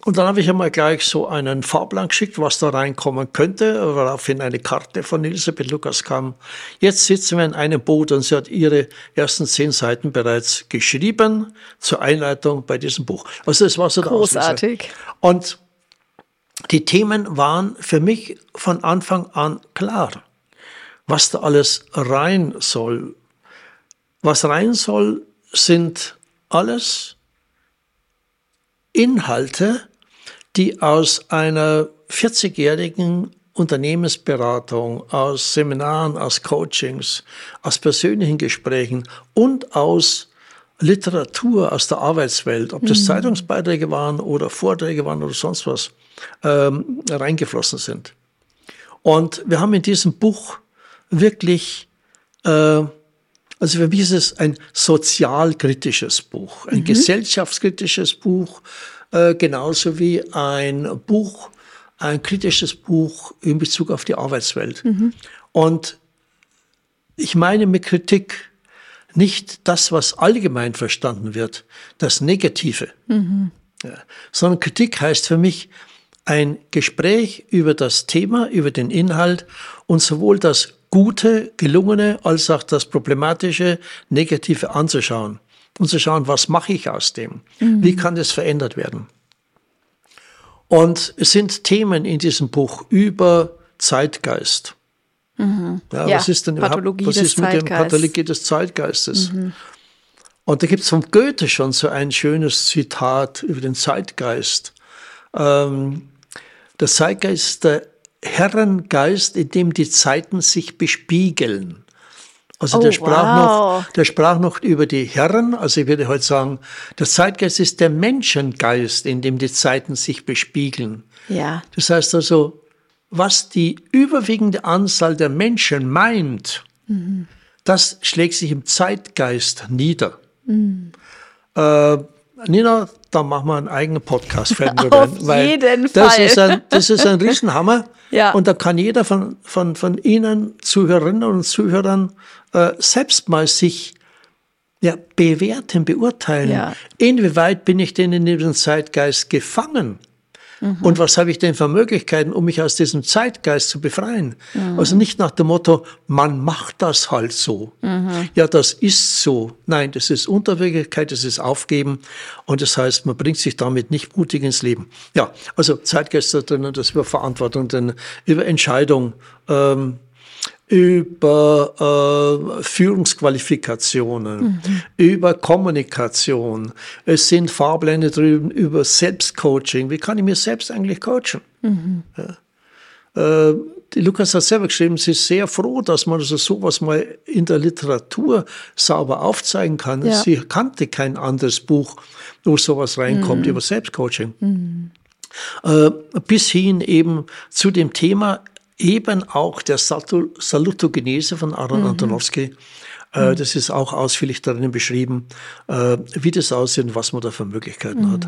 Und dann habe ich einmal gleich so einen Fahrplan geschickt, was da reinkommen könnte, woraufhin eine Karte von Elisabeth Lukas kam. Jetzt sitzen wir in einem Boot und sie hat ihre ersten zehn Seiten bereits geschrieben zur Einleitung bei diesem Buch. Also das war so der Großartig. Auslöser. Und die Themen waren für mich von Anfang an klar, was da alles rein soll. Was rein soll, sind alles Inhalte, die aus einer 40-jährigen Unternehmensberatung, aus Seminaren, aus Coachings, aus persönlichen Gesprächen und aus Literatur aus der Arbeitswelt, ob das mhm. Zeitungsbeiträge waren oder Vorträge waren oder sonst was, ähm, reingeflossen sind. Und wir haben in diesem Buch wirklich, äh, also für mich ist es ein sozialkritisches Buch, ein mhm. gesellschaftskritisches Buch, äh, genauso wie ein Buch, ein kritisches Buch in Bezug auf die Arbeitswelt. Mhm. Und ich meine mit Kritik nicht das, was allgemein verstanden wird, das Negative, mhm. ja, sondern Kritik heißt für mich ein Gespräch über das Thema, über den Inhalt und sowohl das Gute, Gelungene als auch das Problematische, Negative anzuschauen und zu schauen, was mache ich aus dem? Mhm. Wie kann das verändert werden? Und es sind Themen in diesem Buch über Zeitgeist. Mhm. Ja, ja, was ist denn Pathologie was ist mit dem Pathologie des Zeitgeistes? Mhm. Und da gibt es von Goethe schon so ein schönes Zitat über den Zeitgeist. Ähm, der Zeitgeist ist der Herrengeist, in dem die Zeiten sich bespiegeln. Also oh, der, sprach wow. noch, der sprach noch über die Herren, also ich würde heute sagen, der Zeitgeist ist der Menschengeist, in dem die Zeiten sich bespiegeln. Ja. Das heißt also, was die überwiegende Anzahl der Menschen meint, mhm. das schlägt sich im Zeitgeist nieder. Mhm. Äh, Nina, da machen wir einen eigenen Podcast. Auf weil jeden das Fall. Ist ein, das ist ein Riesenhammer. ja. Und da kann jeder von, von, von Ihnen, Zuhörerinnen und Zuhörern, äh, selbst mal sich ja, bewerten, beurteilen. Ja. Inwieweit bin ich denn in diesem Zeitgeist gefangen? Mhm. Und was habe ich denn für Möglichkeiten, um mich aus diesem Zeitgeist zu befreien? Mhm. Also nicht nach dem Motto, man macht das halt so. Mhm. Ja, das ist so. Nein, das ist Unterwürfigkeit, das ist Aufgeben. Und das heißt, man bringt sich damit nicht mutig ins Leben. Ja, also Zeitgeist da drinnen, das über Verantwortung, denn über Entscheidung, ähm, über äh, Führungsqualifikationen, mhm. über Kommunikation. Es sind Fahrpläne drüben über Selbstcoaching. Wie kann ich mir selbst eigentlich coachen? Mhm. Ja. Äh, die Lukas hat selber geschrieben, sie ist sehr froh, dass man also sowas mal in der Literatur sauber aufzeigen kann. Ja. Sie kannte kein anderes Buch, wo sowas reinkommt mhm. über Selbstcoaching. Mhm. Äh, bis hin eben zu dem Thema eben auch der Salutogenese von Aaron mhm. Antonowski. Äh, mhm. Das ist auch ausführlich darin beschrieben, äh, wie das aussieht und was man da für Möglichkeiten mhm. hat.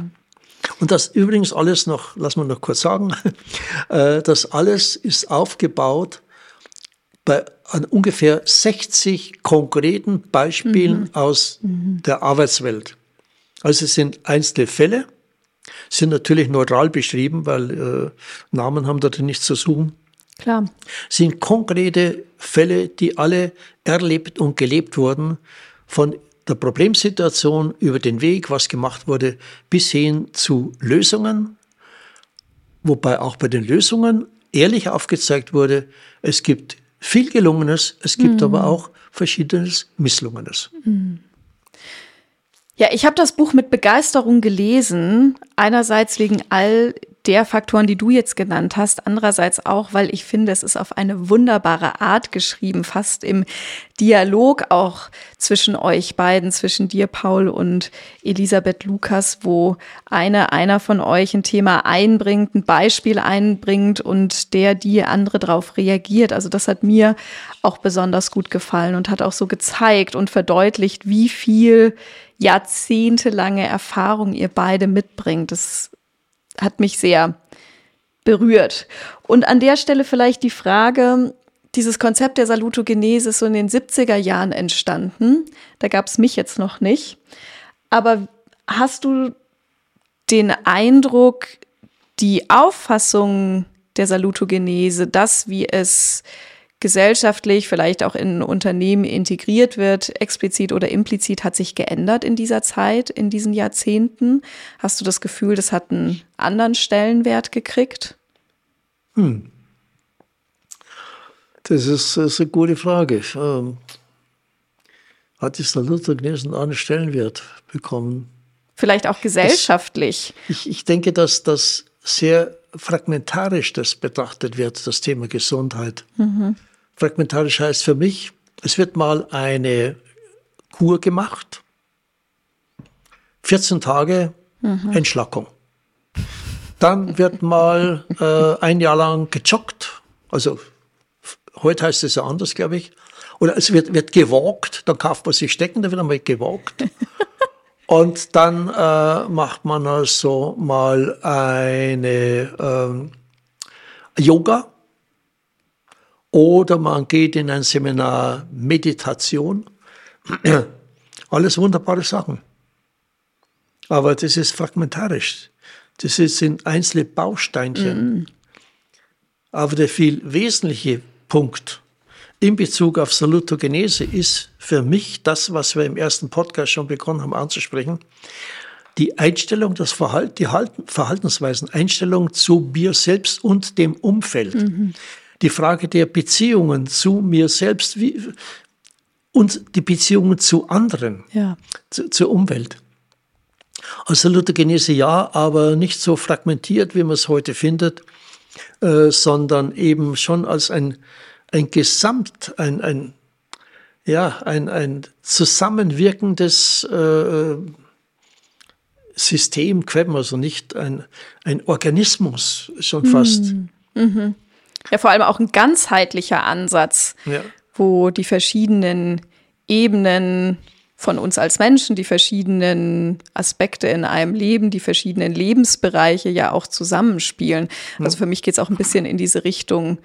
Und das übrigens alles noch, lass mal noch kurz sagen, äh, das alles ist aufgebaut bei an ungefähr 60 konkreten Beispielen mhm. aus mhm. der Arbeitswelt. Also es sind einzelne Fälle, sind natürlich neutral beschrieben, weil Namen haben da nichts zu suchen. Klar. Sind konkrete Fälle, die alle erlebt und gelebt wurden, von der Problemsituation über den Weg, was gemacht wurde, bis hin zu Lösungen, wobei auch bei den Lösungen ehrlich aufgezeigt wurde, es gibt viel Gelungenes, es gibt mhm. aber auch verschiedenes Misslungenes. Mhm. Ja, ich habe das Buch mit Begeisterung gelesen. Einerseits wegen all der Faktoren, die du jetzt genannt hast. Andererseits auch, weil ich finde, es ist auf eine wunderbare Art geschrieben, fast im Dialog auch zwischen euch beiden, zwischen dir, Paul, und Elisabeth Lukas, wo eine, einer von euch ein Thema einbringt, ein Beispiel einbringt und der, die andere darauf reagiert. Also das hat mir auch besonders gut gefallen und hat auch so gezeigt und verdeutlicht, wie viel jahrzehntelange Erfahrung ihr beide mitbringt. Das hat mich sehr berührt. Und an der Stelle vielleicht die Frage, dieses Konzept der Salutogenese ist so in den 70er Jahren entstanden. Da gab es mich jetzt noch nicht. Aber hast du den Eindruck, die Auffassung der Salutogenese, das, wie es gesellschaftlich, vielleicht auch in Unternehmen integriert wird, explizit oder implizit, hat sich geändert in dieser Zeit, in diesen Jahrzehnten? Hast du das Gefühl, das hat einen anderen Stellenwert gekriegt? Hm. Das ist, das ist eine gute Frage. Ähm, hat dieser Luther Gnesen einen Stellenwert bekommen. Vielleicht auch gesellschaftlich. Das, ich, ich denke, dass das sehr fragmentarisch das betrachtet wird, das Thema Gesundheit. Mhm. Fragmentarisch heißt für mich, es wird mal eine Kur gemacht, 14 Tage mhm. Entschlackung. Dann wird mal äh, ein Jahr lang gejoggt, also heute heißt es ja anders, glaube ich. Oder es wird, wird gewalkt, dann kauft man sich Stecken, dann wird einmal gewalkt. Und dann äh, macht man also mal eine ähm, Yoga oder man geht in ein Seminar Meditation. Alles wunderbare Sachen. Aber das ist fragmentarisch. Das sind einzelne Bausteinchen. Mm. Aber der viel wesentliche Punkt in Bezug auf Salutogenese ist für mich das, was wir im ersten Podcast schon begonnen haben anzusprechen, die Einstellung, das Verhalten, die Verhaltensweisen, Einstellung zu mir selbst und dem Umfeld. Mhm. Die Frage der Beziehungen zu mir selbst wie, und die Beziehungen zu anderen, ja. zu, zur Umwelt. Also Salutogenese ja, aber nicht so fragmentiert, wie man es heute findet, äh, sondern eben schon als ein ein Gesamt, ein, ein, ja, ein, ein zusammenwirkendes äh, System, also nicht ein, ein Organismus schon fast. Mhm. Mhm. Ja, vor allem auch ein ganzheitlicher Ansatz, ja. wo die verschiedenen Ebenen von uns als Menschen, die verschiedenen Aspekte in einem Leben, die verschiedenen Lebensbereiche ja auch zusammenspielen. Also für mich geht es auch ein bisschen in diese Richtung,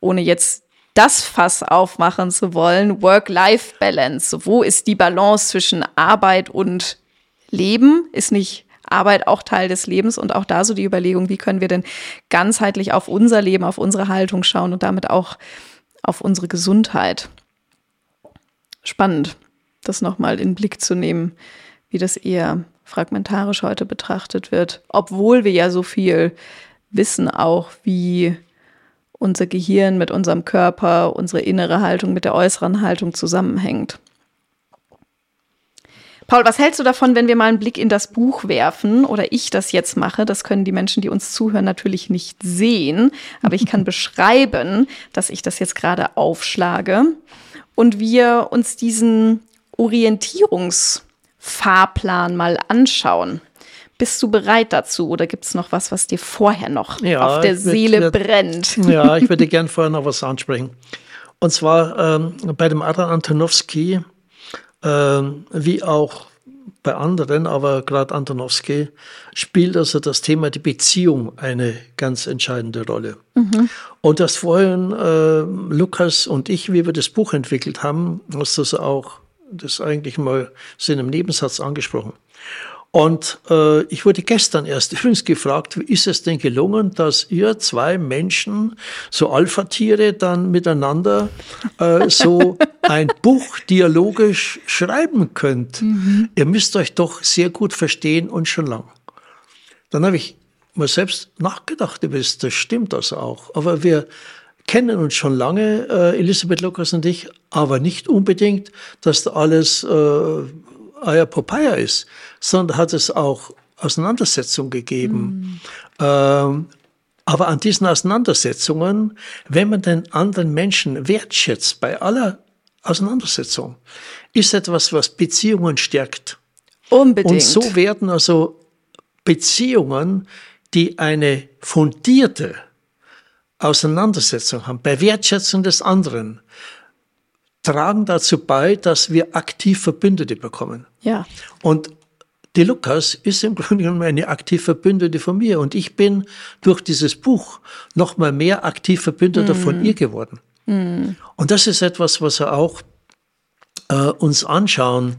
ohne jetzt das Fass aufmachen zu wollen, Work-Life-Balance. Wo ist die Balance zwischen Arbeit und Leben? Ist nicht Arbeit auch Teil des Lebens und auch da so die Überlegung, wie können wir denn ganzheitlich auf unser Leben, auf unsere Haltung schauen und damit auch auf unsere Gesundheit. Spannend, das nochmal in den Blick zu nehmen, wie das eher fragmentarisch heute betrachtet wird, obwohl wir ja so viel wissen auch, wie unser Gehirn mit unserem Körper, unsere innere Haltung mit der äußeren Haltung zusammenhängt. Paul, was hältst du davon, wenn wir mal einen Blick in das Buch werfen oder ich das jetzt mache? Das können die Menschen, die uns zuhören, natürlich nicht sehen, aber ich kann beschreiben, dass ich das jetzt gerade aufschlage und wir uns diesen Orientierungsfahrplan mal anschauen. Bist du bereit dazu oder gibt es noch was, was dir vorher noch ja, auf der Seele würd, brennt? Ja, ich würde gerne vorher noch was ansprechen. Und zwar ähm, bei dem Adrian Antonowski, ähm, wie auch bei anderen, aber gerade Antonowski, spielt also das Thema die Beziehung eine ganz entscheidende Rolle. Mhm. Und das vorhin äh, Lukas und ich, wie wir das Buch entwickelt haben, hast du das auch das eigentlich mal so in einem Nebensatz angesprochen. Und äh, ich wurde gestern erst übrigens gefragt, wie ist es denn gelungen, dass ihr zwei Menschen, so Alpha-Tiere, dann miteinander äh, so ein Buch dialogisch schreiben könnt? Mhm. Ihr müsst euch doch sehr gut verstehen und schon lang. Dann habe ich mal selbst nachgedacht über das, das stimmt das auch. Aber wir kennen uns schon lange, äh, Elisabeth Lukas und ich, aber nicht unbedingt, dass da alles äh, Aya Popeye ist, sondern hat es auch Auseinandersetzungen gegeben. Mhm. Ähm, aber an diesen Auseinandersetzungen, wenn man den anderen Menschen wertschätzt bei aller Auseinandersetzung, ist etwas, was Beziehungen stärkt. Unbedingt. Und so werden also Beziehungen, die eine fundierte Auseinandersetzung haben, bei Wertschätzung des anderen, tragen dazu bei, dass wir aktiv Verbündete bekommen. Ja. Und die Lukas ist im Grunde genommen eine aktiv Verbündete von mir. Und ich bin durch dieses Buch noch mal mehr aktiv Verbündeter mm. von ihr geworden. Mm. Und das ist etwas, was wir auch äh, uns anschauen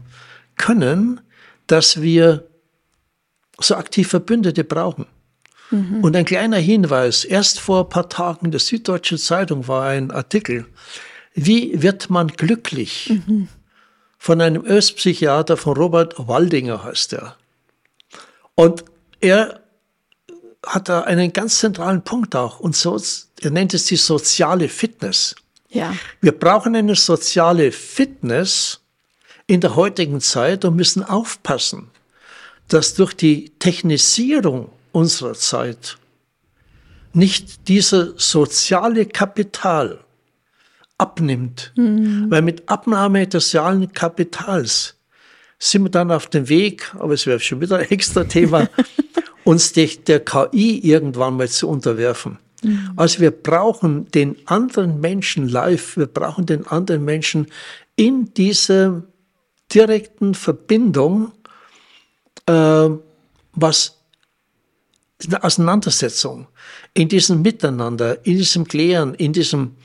können, dass wir so aktiv Verbündete brauchen. Mhm. Und ein kleiner Hinweis, erst vor ein paar Tagen in der Süddeutschen Zeitung war ein Artikel, wie wird man glücklich? Mhm. Von einem Östpsychiater, von Robert Waldinger heißt er. Und er hat da einen ganz zentralen Punkt auch. Und so, er nennt es die soziale Fitness. Ja. Wir brauchen eine soziale Fitness in der heutigen Zeit und müssen aufpassen, dass durch die Technisierung unserer Zeit nicht dieser soziale Kapital abnimmt. Mhm. Weil mit Abnahme des sozialen Kapitals sind wir dann auf dem Weg, aber es wäre schon wieder ein extra Thema, uns der, der KI irgendwann mal zu unterwerfen. Mhm. Also wir brauchen den anderen Menschen live, wir brauchen den anderen Menschen in dieser direkten Verbindung, äh, was eine Auseinandersetzung, in diesem Miteinander, in diesem Klären, in diesem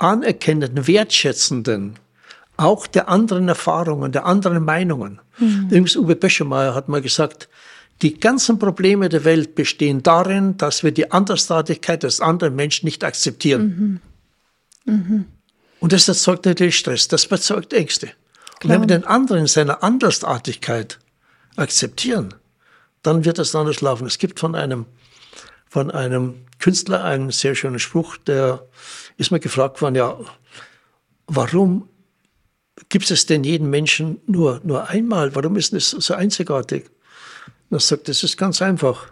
anerkennenden, wertschätzenden, auch der anderen Erfahrungen, der anderen Meinungen. Mhm. Übrigens, Uwe Böschemeyer hat mal gesagt, die ganzen Probleme der Welt bestehen darin, dass wir die Andersartigkeit des anderen Menschen nicht akzeptieren. Mhm. Mhm. Und das erzeugt natürlich Stress, das erzeugt Ängste. Klar. Und wenn wir den anderen in seiner Andersartigkeit akzeptieren, dann wird es anders laufen. Es gibt von einem, von einem Künstler einen sehr schönen Spruch, der ist mir gefragt worden, ja, warum gibt es denn jeden Menschen nur, nur einmal? Warum ist es so einzigartig? Und er sagt, das ist ganz einfach.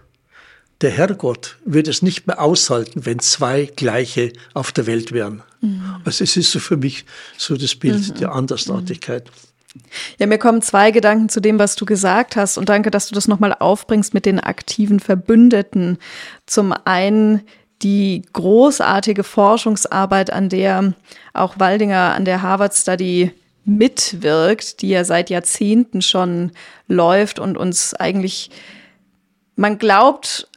Der Herrgott wird es nicht mehr aushalten, wenn zwei Gleiche auf der Welt wären. Mhm. Also es ist so für mich so das Bild mhm. der Andersartigkeit. Mhm. Ja, mir kommen zwei Gedanken zu dem, was du gesagt hast. Und danke, dass du das nochmal aufbringst mit den aktiven Verbündeten. Zum einen die großartige Forschungsarbeit, an der auch Waldinger an der Harvard Study mitwirkt, die ja seit Jahrzehnten schon läuft und uns eigentlich, man glaubt,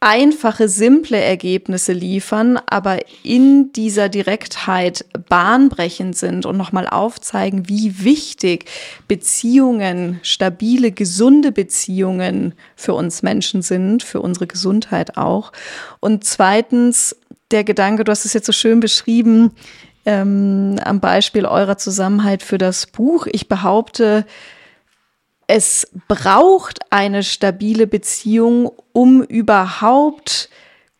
einfache, simple Ergebnisse liefern, aber in dieser Direktheit bahnbrechend sind und nochmal aufzeigen, wie wichtig Beziehungen, stabile, gesunde Beziehungen für uns Menschen sind, für unsere Gesundheit auch. Und zweitens der Gedanke, du hast es jetzt so schön beschrieben, ähm, am Beispiel eurer Zusammenhalt für das Buch. Ich behaupte, es braucht eine stabile Beziehung, um überhaupt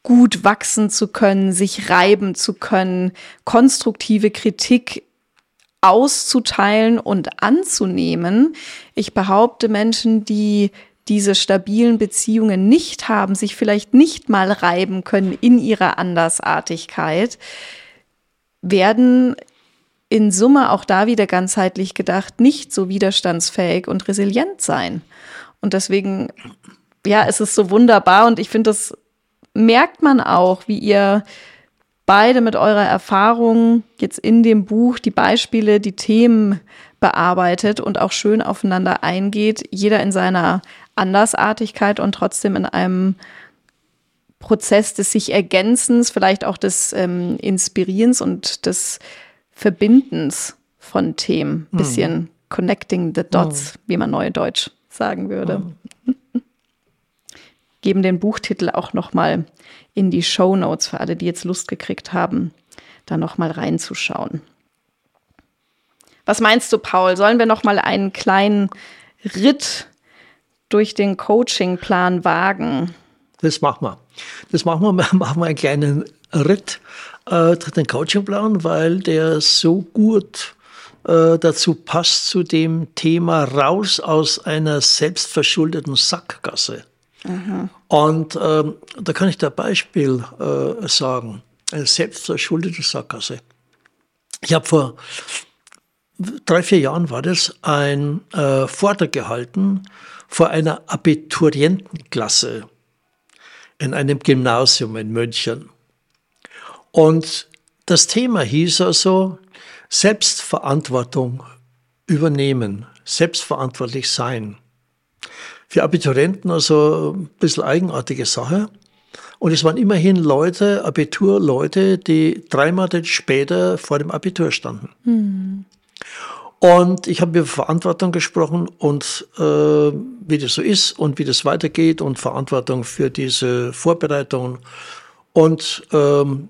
gut wachsen zu können, sich reiben zu können, konstruktive Kritik auszuteilen und anzunehmen. Ich behaupte, Menschen, die diese stabilen Beziehungen nicht haben, sich vielleicht nicht mal reiben können in ihrer Andersartigkeit, werden in Summe auch da wieder ganzheitlich gedacht nicht so widerstandsfähig und resilient sein. Und deswegen, ja, es ist so wunderbar und ich finde, das merkt man auch, wie ihr beide mit eurer Erfahrung jetzt in dem Buch die Beispiele, die Themen bearbeitet und auch schön aufeinander eingeht, jeder in seiner Andersartigkeit und trotzdem in einem Prozess des sich Ergänzens, vielleicht auch des ähm, Inspirierens und des Verbindens von Themen. Mhm. Bisschen connecting the dots, mhm. wie man neudeutsch sagen würde. Mhm. Geben den Buchtitel auch noch mal in die Show Notes für alle, die jetzt Lust gekriegt haben, da noch mal reinzuschauen. Was meinst du, Paul? Sollen wir noch mal einen kleinen Ritt durch den Coachingplan wagen? Das machen wir. Das machen wir, machen wir einen kleinen Ritt äh, den Coachingplan, weil der so gut äh, dazu passt zu dem Thema raus aus einer selbstverschuldeten Sackgasse. Mhm. Und ähm, da kann ich da ein Beispiel äh, sagen. Eine selbstverschuldete Sackgasse. Ich habe vor drei, vier Jahren war das, ein äh, Vortrag gehalten vor einer Abiturientenklasse in einem Gymnasium in München. Und das Thema hieß also Selbstverantwortung übernehmen, selbstverantwortlich sein. Für Abiturienten also ein bisschen eigenartige Sache. Und es waren immerhin Leute, Abiturleute, die drei Monate später vor dem Abitur standen. Mhm. Und ich habe über Verantwortung gesprochen und äh, wie das so ist und wie das weitergeht und Verantwortung für diese Vorbereitungen. Und ähm,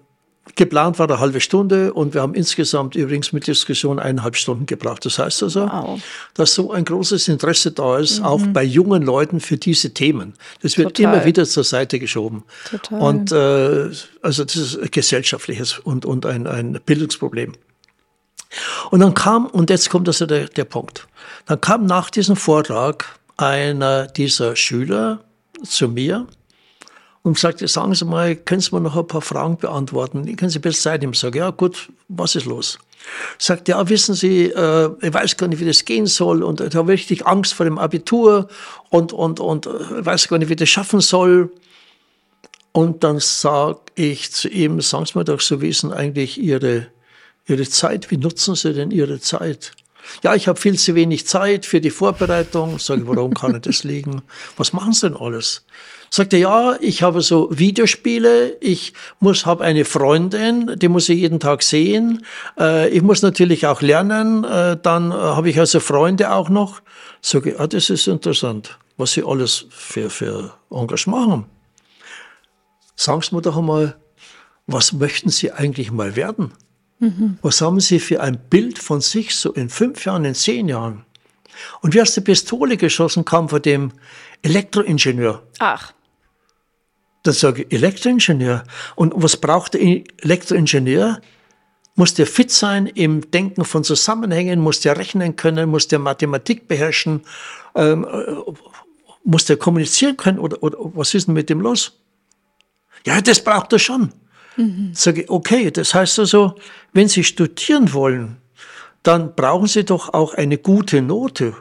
geplant war eine halbe Stunde und wir haben insgesamt übrigens mit Diskussion eineinhalb Stunden gebraucht. Das heißt also, wow. dass so ein großes Interesse da ist, mhm. auch bei jungen Leuten für diese Themen. Das wird Total. immer wieder zur Seite geschoben. Total. Und äh, also das ist ein gesellschaftliches und, und ein, ein Bildungsproblem. Und dann kam, und jetzt kommt also der, der Punkt, dann kam nach diesem Vortrag einer dieser Schüler zu mir und sagte, sagen Sie mal, können Sie mir noch ein paar Fragen beantworten? Können Sie besser Zeit nehmen? Ich sage, ja gut, was ist los? Sagt, ja, wissen Sie, äh, ich weiß gar nicht, wie das gehen soll und ich habe richtig Angst vor dem Abitur und, und, und äh, weiß gar nicht, wie das schaffen soll. Und dann sage ich zu ihm, sagen Sie mir doch so, wie ist denn eigentlich Ihre, Ihre Zeit? Wie nutzen Sie denn Ihre Zeit? Ja, ich habe viel zu wenig Zeit für die Vorbereitung. Sage ich, warum kann das liegen? Was machen Sie denn alles? Sagt er, ja, ich habe so Videospiele, ich muss, habe eine Freundin, die muss ich jeden Tag sehen. Äh, ich muss natürlich auch lernen, äh, dann äh, habe ich also Freunde auch noch. Sage ich, ah, das ist interessant, was Sie alles für, für Engagement haben. Sagen Sie mir doch einmal, was möchten Sie eigentlich mal werden? Mhm. Was haben Sie für ein Bild von sich so in fünf Jahren, in zehn Jahren? Und wie aus der Pistole geschossen kam von dem Elektroingenieur. Ach. Dann sage ich, Elektroingenieur. Und was braucht der Elektroingenieur? Muss der fit sein im Denken von Zusammenhängen, muss der rechnen können, muss der Mathematik beherrschen, ähm, äh, muss der kommunizieren können oder, oder was ist denn mit dem los? Ja, das braucht er schon. Mhm. Sage ich, okay, das heißt also, wenn Sie studieren wollen, dann brauchen Sie doch auch eine gute Note,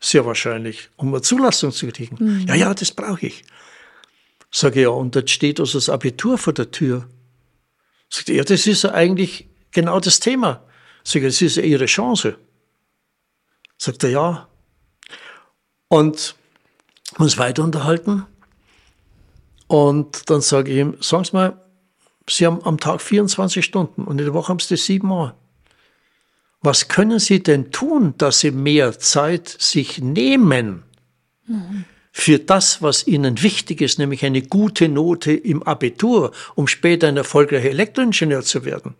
sehr wahrscheinlich, um eine Zulassung zu kriegen. Mhm. Ja, ja, das brauche ich. Sage ich, ja, und dort steht also das Abitur vor der Tür. Sagt er, ja, das ist ja eigentlich genau das Thema. Sage ich, das ist ja Ihre Chance. Sagt er, ja. Und uns weiter unterhalten. Und dann sage ich ihm, sagen Sie mal, Sie haben am Tag 24 Stunden und in der Woche haben Sie das siebenmal. Was können Sie denn tun, dass Sie mehr Zeit sich nehmen mhm. Für das, was Ihnen wichtig ist, nämlich eine gute Note im Abitur, um später ein erfolgreicher Elektroingenieur zu werden?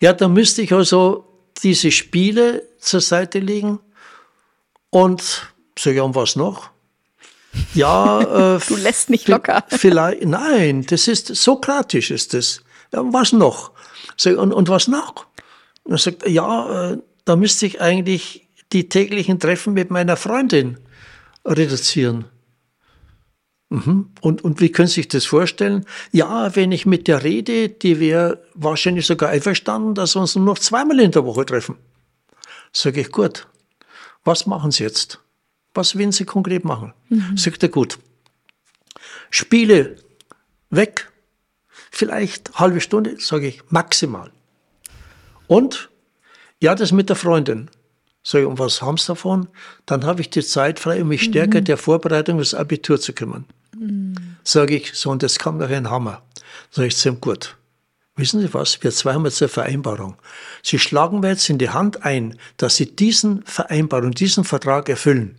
Ja, da müsste ich also diese Spiele zur Seite legen und sage, ja, und was noch? Ja, äh, du lässt nicht locker. Vielleicht, nein, das ist sokratisch ist das. Ja, was noch? Und, und was noch? Und er sagt, ja, äh, da müsste ich eigentlich die täglichen Treffen mit meiner Freundin reduzieren. Mhm. Und, und wie können Sie sich das vorstellen? Ja, wenn ich mit der rede, die wäre wahrscheinlich sogar einverstanden, dass wir uns nur noch zweimal in der Woche treffen. Sage ich, gut, was machen Sie jetzt? Was wollen Sie konkret machen? Mhm. Sagt er, gut. Spiele weg, vielleicht halbe Stunde, sage ich, maximal. Und ja, das mit der Freundin. Sag ich, und was haben Sie davon? Dann habe ich die Zeit frei, um mich mhm. stärker der Vorbereitung des Abitur zu kümmern. Mhm. Sage ich, so, und das kam doch ein Hammer. Sag ich zu ihm, gut. Wissen Sie was? Wir zwei haben jetzt eine Vereinbarung. Sie schlagen mir jetzt in die Hand ein, dass Sie diesen Vereinbarung, diesen Vertrag erfüllen.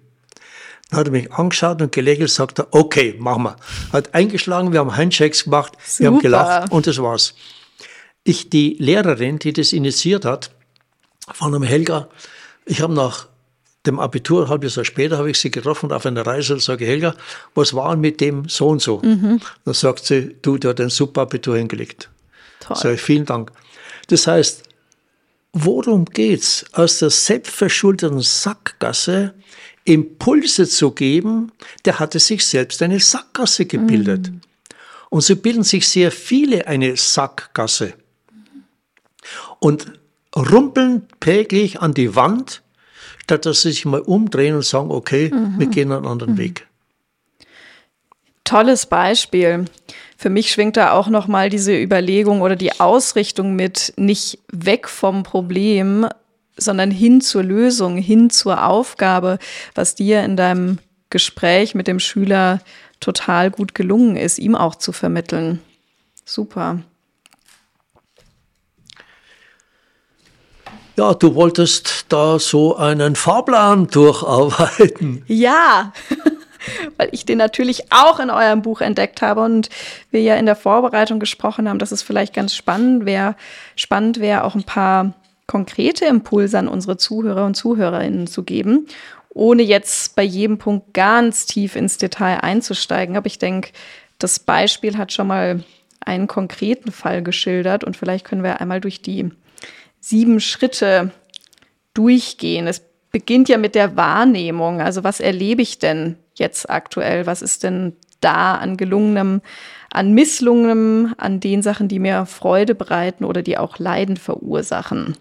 Dann hat er mich angeschaut und gelächelt, sagt er, okay, machen wir. Hat eingeschlagen, wir haben Handshakes gemacht, Super. wir haben gelacht und das war's. Ich, die Lehrerin, die das initiiert hat, von einem Helga, ich habe nach dem Abitur, ein halbes Jahr später, habe ich sie getroffen auf einer Reise und sage, Helga, was war mit dem so und so? Mhm. Dann sagt sie, du, der hat ein super Abitur hingelegt. Toll. Sag ich, vielen Dank. Das heißt, worum geht's? Aus der selbstverschuldeten Sackgasse Impulse zu geben, der hatte sich selbst eine Sackgasse gebildet. Mhm. Und so bilden sich sehr viele eine Sackgasse. Und rumpeln täglich an die Wand, statt dass sie sich mal umdrehen und sagen, okay, mhm. wir gehen einen anderen mhm. Weg. Tolles Beispiel. Für mich schwingt da auch noch mal diese Überlegung oder die Ausrichtung mit nicht weg vom Problem, sondern hin zur Lösung, hin zur Aufgabe, was dir in deinem Gespräch mit dem Schüler total gut gelungen ist, ihm auch zu vermitteln. Super. Ja, du wolltest da so einen Fahrplan durcharbeiten. Ja, weil ich den natürlich auch in eurem Buch entdeckt habe und wir ja in der Vorbereitung gesprochen haben, dass es vielleicht ganz spannend wäre, spannend wäre, auch ein paar konkrete Impulse an unsere Zuhörer und Zuhörerinnen zu geben, ohne jetzt bei jedem Punkt ganz tief ins Detail einzusteigen. Aber ich denke, das Beispiel hat schon mal einen konkreten Fall geschildert und vielleicht können wir einmal durch die sieben Schritte durchgehen. Es beginnt ja mit der Wahrnehmung. Also was erlebe ich denn jetzt aktuell? Was ist denn da an gelungenem, an Misslungenem, an den Sachen, die mir Freude bereiten oder die auch Leiden verursachen?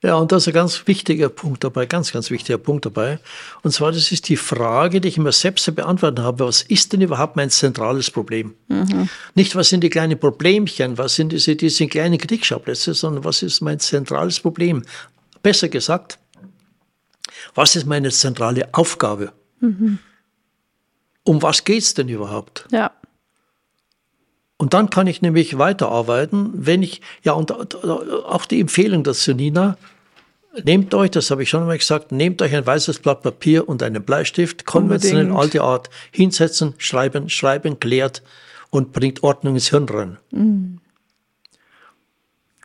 Ja, und das ist ein ganz wichtiger Punkt dabei, ganz, ganz wichtiger Punkt dabei. Und zwar, das ist die Frage, die ich mir selbst zu beantworten habe. Was ist denn überhaupt mein zentrales Problem? Mhm. Nicht, was sind die kleinen Problemchen, was sind diese, diese kleinen Kriegsschauplätze, sondern was ist mein zentrales Problem? Besser gesagt, was ist meine zentrale Aufgabe? Mhm. Um was geht es denn überhaupt? Ja. Und dann kann ich nämlich weiterarbeiten, wenn ich, ja, und auch die Empfehlung dazu, Nina, nehmt euch, das habe ich schon einmal gesagt, nehmt euch ein weißes Blatt Papier und einen Bleistift, konventionell alte Art, hinsetzen, schreiben, schreiben, klärt und bringt Ordnung ins Hirn rein. Mhm.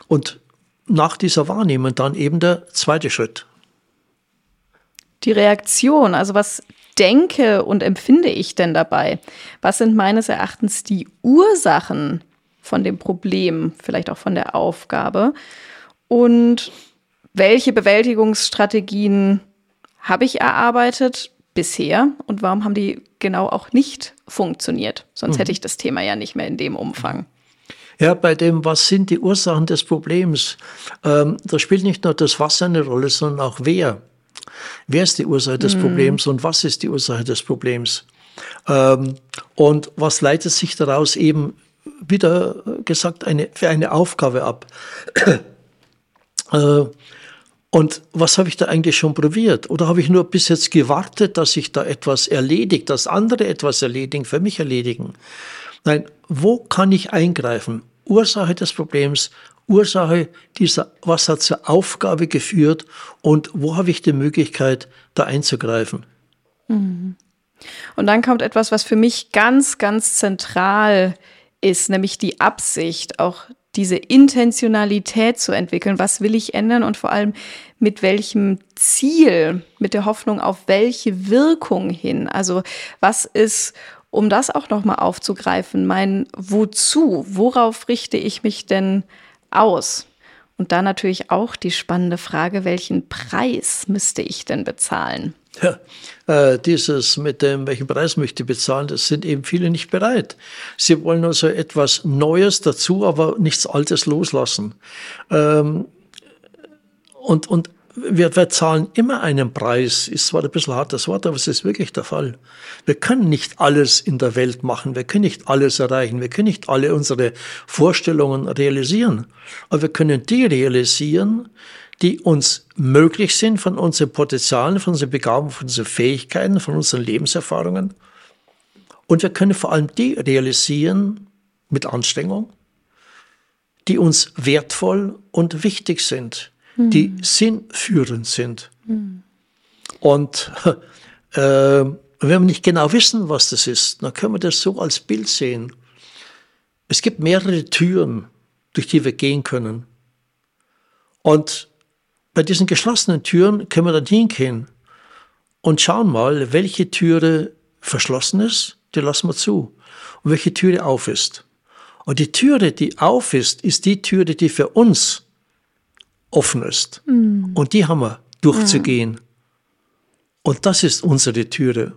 Und nach dieser Wahrnehmung dann eben der zweite Schritt. Die Reaktion, also was denke und empfinde ich denn dabei? Was sind meines Erachtens die Ursachen von dem Problem, vielleicht auch von der Aufgabe? Und welche Bewältigungsstrategien habe ich erarbeitet bisher und warum haben die genau auch nicht funktioniert? Sonst mhm. hätte ich das Thema ja nicht mehr in dem Umfang. Ja, bei dem, was sind die Ursachen des Problems? Ähm, da spielt nicht nur das Wasser eine Rolle, sondern auch wer. Wer ist die Ursache des mhm. Problems und was ist die Ursache des Problems? Ähm, und was leitet sich daraus eben, wieder gesagt, eine, für eine Aufgabe ab? äh, und was habe ich da eigentlich schon probiert? Oder habe ich nur bis jetzt gewartet, dass sich da etwas erledigt, dass andere etwas erledigen, für mich erledigen? Nein, wo kann ich eingreifen? Ursache des Problems Ursache dieser, was hat zur Aufgabe geführt und wo habe ich die Möglichkeit, da einzugreifen. Mhm. Und dann kommt etwas, was für mich ganz, ganz zentral ist, nämlich die Absicht, auch diese Intentionalität zu entwickeln. Was will ich ändern und vor allem mit welchem Ziel, mit der Hoffnung auf welche Wirkung hin? Also was ist, um das auch nochmal aufzugreifen, mein Wozu? Worauf richte ich mich denn aus? Und da natürlich auch die spannende Frage, welchen Preis müsste ich denn bezahlen? Ja, äh, dieses mit dem, welchen Preis möchte ich bezahlen, das sind eben viele nicht bereit. Sie wollen also etwas Neues dazu, aber nichts Altes loslassen. Ähm, und, und wir, wir zahlen immer einen Preis. Ist zwar ein bisschen hartes Wort, aber es ist wirklich der Fall. Wir können nicht alles in der Welt machen. Wir können nicht alles erreichen. Wir können nicht alle unsere Vorstellungen realisieren. Aber wir können die realisieren, die uns möglich sind von unseren Potenzialen, von unseren Begabungen, von unseren Fähigkeiten, von unseren Lebenserfahrungen. Und wir können vor allem die realisieren mit Anstrengung, die uns wertvoll und wichtig sind die hm. sinnführend sind. Mhm. Und äh, wenn wir nicht genau wissen, was das ist, dann können wir das so als Bild sehen. Es gibt mehrere Türen, durch die wir gehen können. Und bei diesen geschlossenen Türen können wir dann hingehen und schauen mal, welche Türe verschlossen ist, die lassen wir zu. Und welche Türe auf ist. Und die Türe, die auf ist, ist die Türe, die für uns offen ist. Mhm. Und die haben wir durchzugehen. Mhm. Und das ist unsere Türe.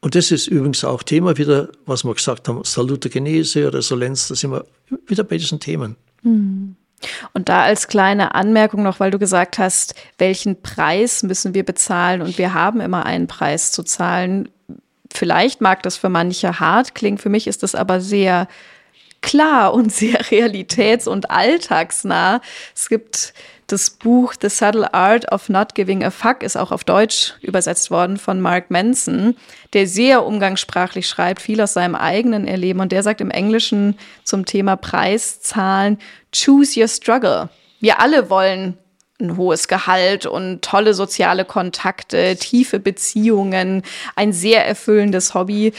Und das ist übrigens auch Thema wieder, was wir gesagt haben, Salutogenese, Resonanz, da sind wir wieder bei diesen Themen. Mhm. Und da als kleine Anmerkung noch, weil du gesagt hast, welchen Preis müssen wir bezahlen und wir haben immer einen Preis zu zahlen. Vielleicht mag das für manche hart klingen, für mich ist das aber sehr klar und sehr realitäts- und alltagsnah. Es gibt das Buch The Subtle Art of Not Giving a Fuck ist auch auf Deutsch übersetzt worden von Mark Manson, der sehr umgangssprachlich schreibt, viel aus seinem eigenen Erleben. Und der sagt im Englischen zum Thema Preiszahlen, choose your struggle. Wir alle wollen ein hohes Gehalt und tolle soziale Kontakte, tiefe Beziehungen, ein sehr erfüllendes Hobby.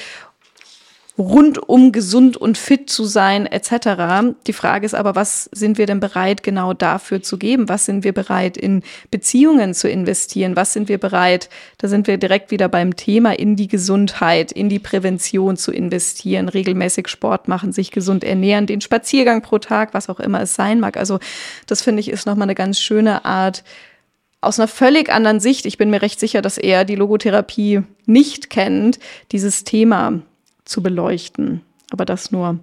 Rundum gesund und fit zu sein etc. Die Frage ist aber, was sind wir denn bereit genau dafür zu geben? Was sind wir bereit in Beziehungen zu investieren? Was sind wir bereit, da sind wir direkt wieder beim Thema, in die Gesundheit, in die Prävention zu investieren, regelmäßig Sport machen, sich gesund ernähren, den Spaziergang pro Tag, was auch immer es sein mag. Also das finde ich ist nochmal eine ganz schöne Art, aus einer völlig anderen Sicht, ich bin mir recht sicher, dass er die Logotherapie nicht kennt, dieses Thema zu beleuchten. Aber das nur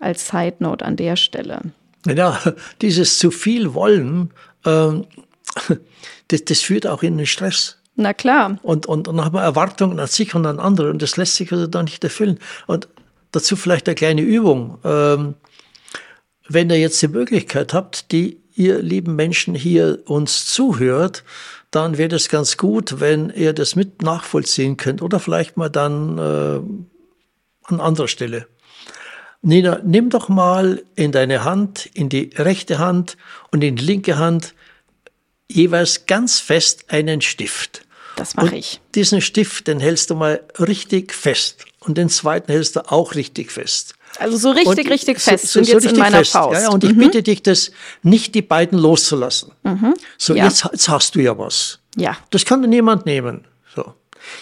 als Side Note an der Stelle. Ja, dieses zu viel Wollen, ähm, das, das führt auch in den Stress. Na klar. Und, und, und dann haben wir Erwartungen an sich und an andere und das lässt sich also da nicht erfüllen. Und dazu vielleicht eine kleine Übung. Ähm, wenn ihr jetzt die Möglichkeit habt, die ihr lieben Menschen hier uns zuhört, dann wäre es ganz gut, wenn ihr das mit nachvollziehen könnt oder vielleicht mal dann äh, an anderer Stelle. Nina, nimm doch mal in deine Hand, in die rechte Hand und in die linke Hand jeweils ganz fest einen Stift. Das mache ich. Diesen Stift, den hältst du mal richtig fest und den zweiten hältst du auch richtig fest. Also so richtig, und richtig fest so, so, sind jetzt in meiner fest. Faust. Ja, ja, und mhm. ich bitte dich, das nicht die beiden loszulassen. Mhm. So, ja. jetzt, jetzt hast du ja was. Ja. Das kann dir niemand nehmen. So.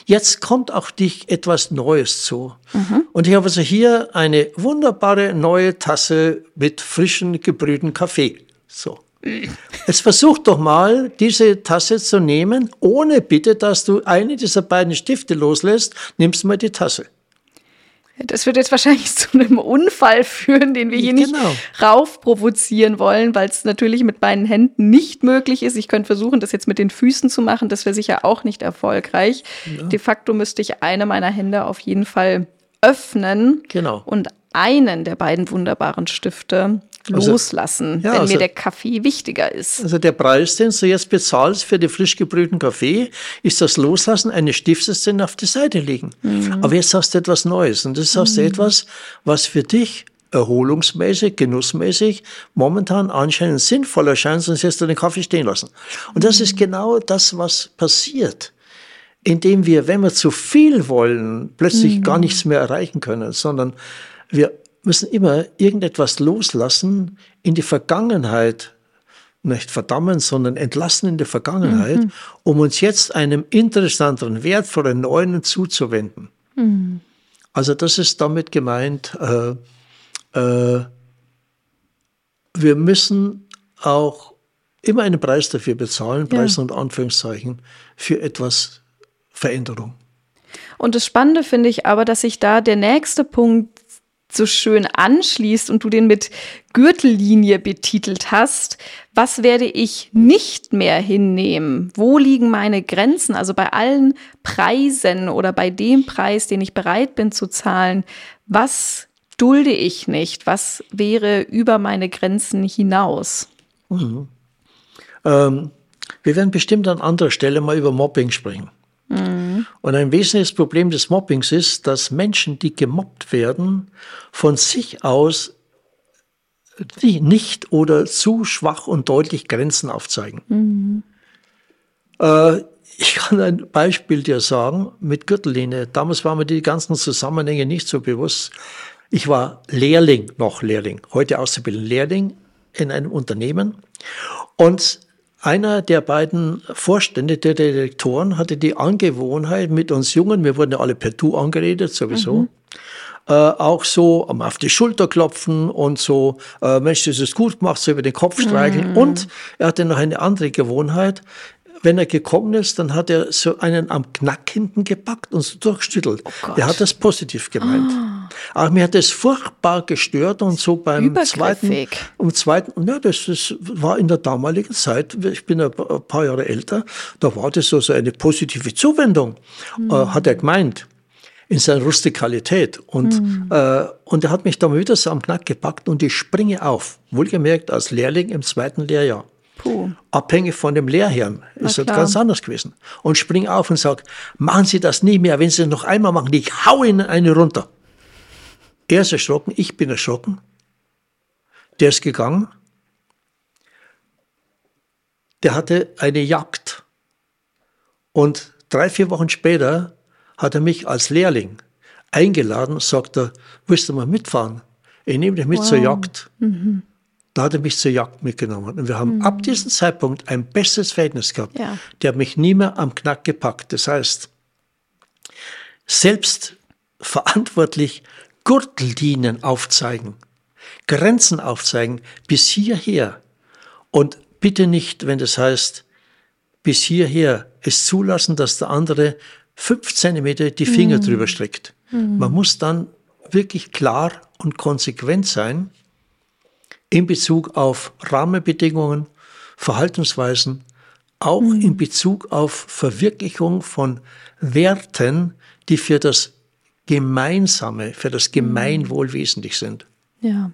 Jetzt kommt auch dich etwas Neues zu. Mhm. Und ich habe also hier eine wunderbare neue Tasse mit frischen gebrühten Kaffee. So. Jetzt versuch doch mal, diese Tasse zu nehmen, ohne bitte, dass du eine dieser beiden Stifte loslässt, nimmst mal die Tasse. Das wird jetzt wahrscheinlich zu einem Unfall führen, den wir hier genau. nicht raufprovozieren wollen, weil es natürlich mit beiden Händen nicht möglich ist. Ich könnte versuchen, das jetzt mit den Füßen zu machen. Das wäre sicher auch nicht erfolgreich. Ja. De facto müsste ich eine meiner Hände auf jeden Fall öffnen genau. und einen der beiden wunderbaren Stifte also, loslassen, ja, wenn also, mir der Kaffee wichtiger ist. Also der Preis, den du jetzt bezahlst für den frisch gebrühten Kaffee, ist das Loslassen eines Stiftes, den auf die Seite legen. Mhm. Aber jetzt hast du etwas Neues und das hast mhm. du etwas, was für dich erholungsmäßig, genussmäßig momentan anscheinend sinnvoll erscheint, sonst hättest du den Kaffee stehen lassen. Und das ist mhm. genau das, was passiert indem wir, wenn wir zu viel wollen, plötzlich mhm. gar nichts mehr erreichen können, sondern wir müssen immer irgendetwas loslassen in die Vergangenheit, nicht verdammen, sondern entlassen in die Vergangenheit, mhm. um uns jetzt einem interessanteren, wertvollen Neuen zuzuwenden. Mhm. Also das ist damit gemeint, äh, äh, wir müssen auch immer einen Preis dafür bezahlen, Preis ja. und Anführungszeichen, für etwas Veränderung. Und das Spannende finde ich aber, dass sich da der nächste Punkt so schön anschließt und du den mit Gürtellinie betitelt hast. Was werde ich nicht mehr hinnehmen? Wo liegen meine Grenzen? Also bei allen Preisen oder bei dem Preis, den ich bereit bin zu zahlen, was dulde ich nicht? Was wäre über meine Grenzen hinaus? Mhm. Ähm, wir werden bestimmt an anderer Stelle mal über Mobbing sprechen. Mhm. Und ein wesentliches Problem des Mobbings ist, dass Menschen, die gemobbt werden, von sich aus nicht oder zu schwach und deutlich Grenzen aufzeigen. Mhm. Äh, ich kann ein Beispiel dir sagen mit Gürtellinie. Damals waren mir die ganzen Zusammenhänge nicht so bewusst. Ich war Lehrling, noch Lehrling, heute Auszubildender Lehrling in einem Unternehmen. Und einer der beiden Vorstände, der Direktoren, hatte die Angewohnheit mit uns Jungen, wir wurden ja alle per Du angeredet, sowieso, mhm. äh, auch so um, auf die Schulter klopfen und so, äh, Mensch, das ist gut gemacht, so über den Kopf streicheln. Mhm. Und er hatte noch eine andere Gewohnheit, wenn er gekommen ist, dann hat er so einen am Knack hinten gepackt und so durchschüttelt. Oh er hat das positiv gemeint. Ah. Aber mir hat das furchtbar gestört und so beim zweiten, um zweiten, ja, das, das war in der damaligen Zeit, ich bin ein paar Jahre älter, da war das so, so eine positive Zuwendung, mhm. äh, hat er gemeint in seiner Rustikalität. Und, mhm. äh, und er hat mich da wieder so am Knack gepackt und ich springe auf. Wohlgemerkt als Lehrling im zweiten Lehrjahr. Puh. Abhängig von dem Lehrherrn ist das ganz anders gewesen. Und spring auf und sag, machen Sie das nie mehr. Wenn Sie es noch einmal machen, ich hau Ihnen eine runter. Er ist erschrocken, ich bin erschrocken. Der ist gegangen. Der hatte eine Jagd. Und drei, vier Wochen später hat er mich als Lehrling eingeladen, sagt er, willst du mal mitfahren? Ich nehme dich mit wow. zur Jagd. Mhm. Da hat er mich zur Jagd mitgenommen. Und wir haben mhm. ab diesem Zeitpunkt ein bestes Verhältnis gehabt. Ja. Der hat mich nie mehr am Knack gepackt. Das heißt, selbst verantwortlich Gürtellinien aufzeigen, Grenzen aufzeigen, bis hierher. Und bitte nicht, wenn das heißt, bis hierher, es zulassen, dass der andere fünf Zentimeter die Finger mhm. drüber streckt. Mhm. Man muss dann wirklich klar und konsequent sein in Bezug auf Rahmenbedingungen, Verhaltensweisen, auch mhm. in Bezug auf Verwirklichung von Werten, die für das Gemeinsame, für das Gemeinwohl wesentlich sind. Ja.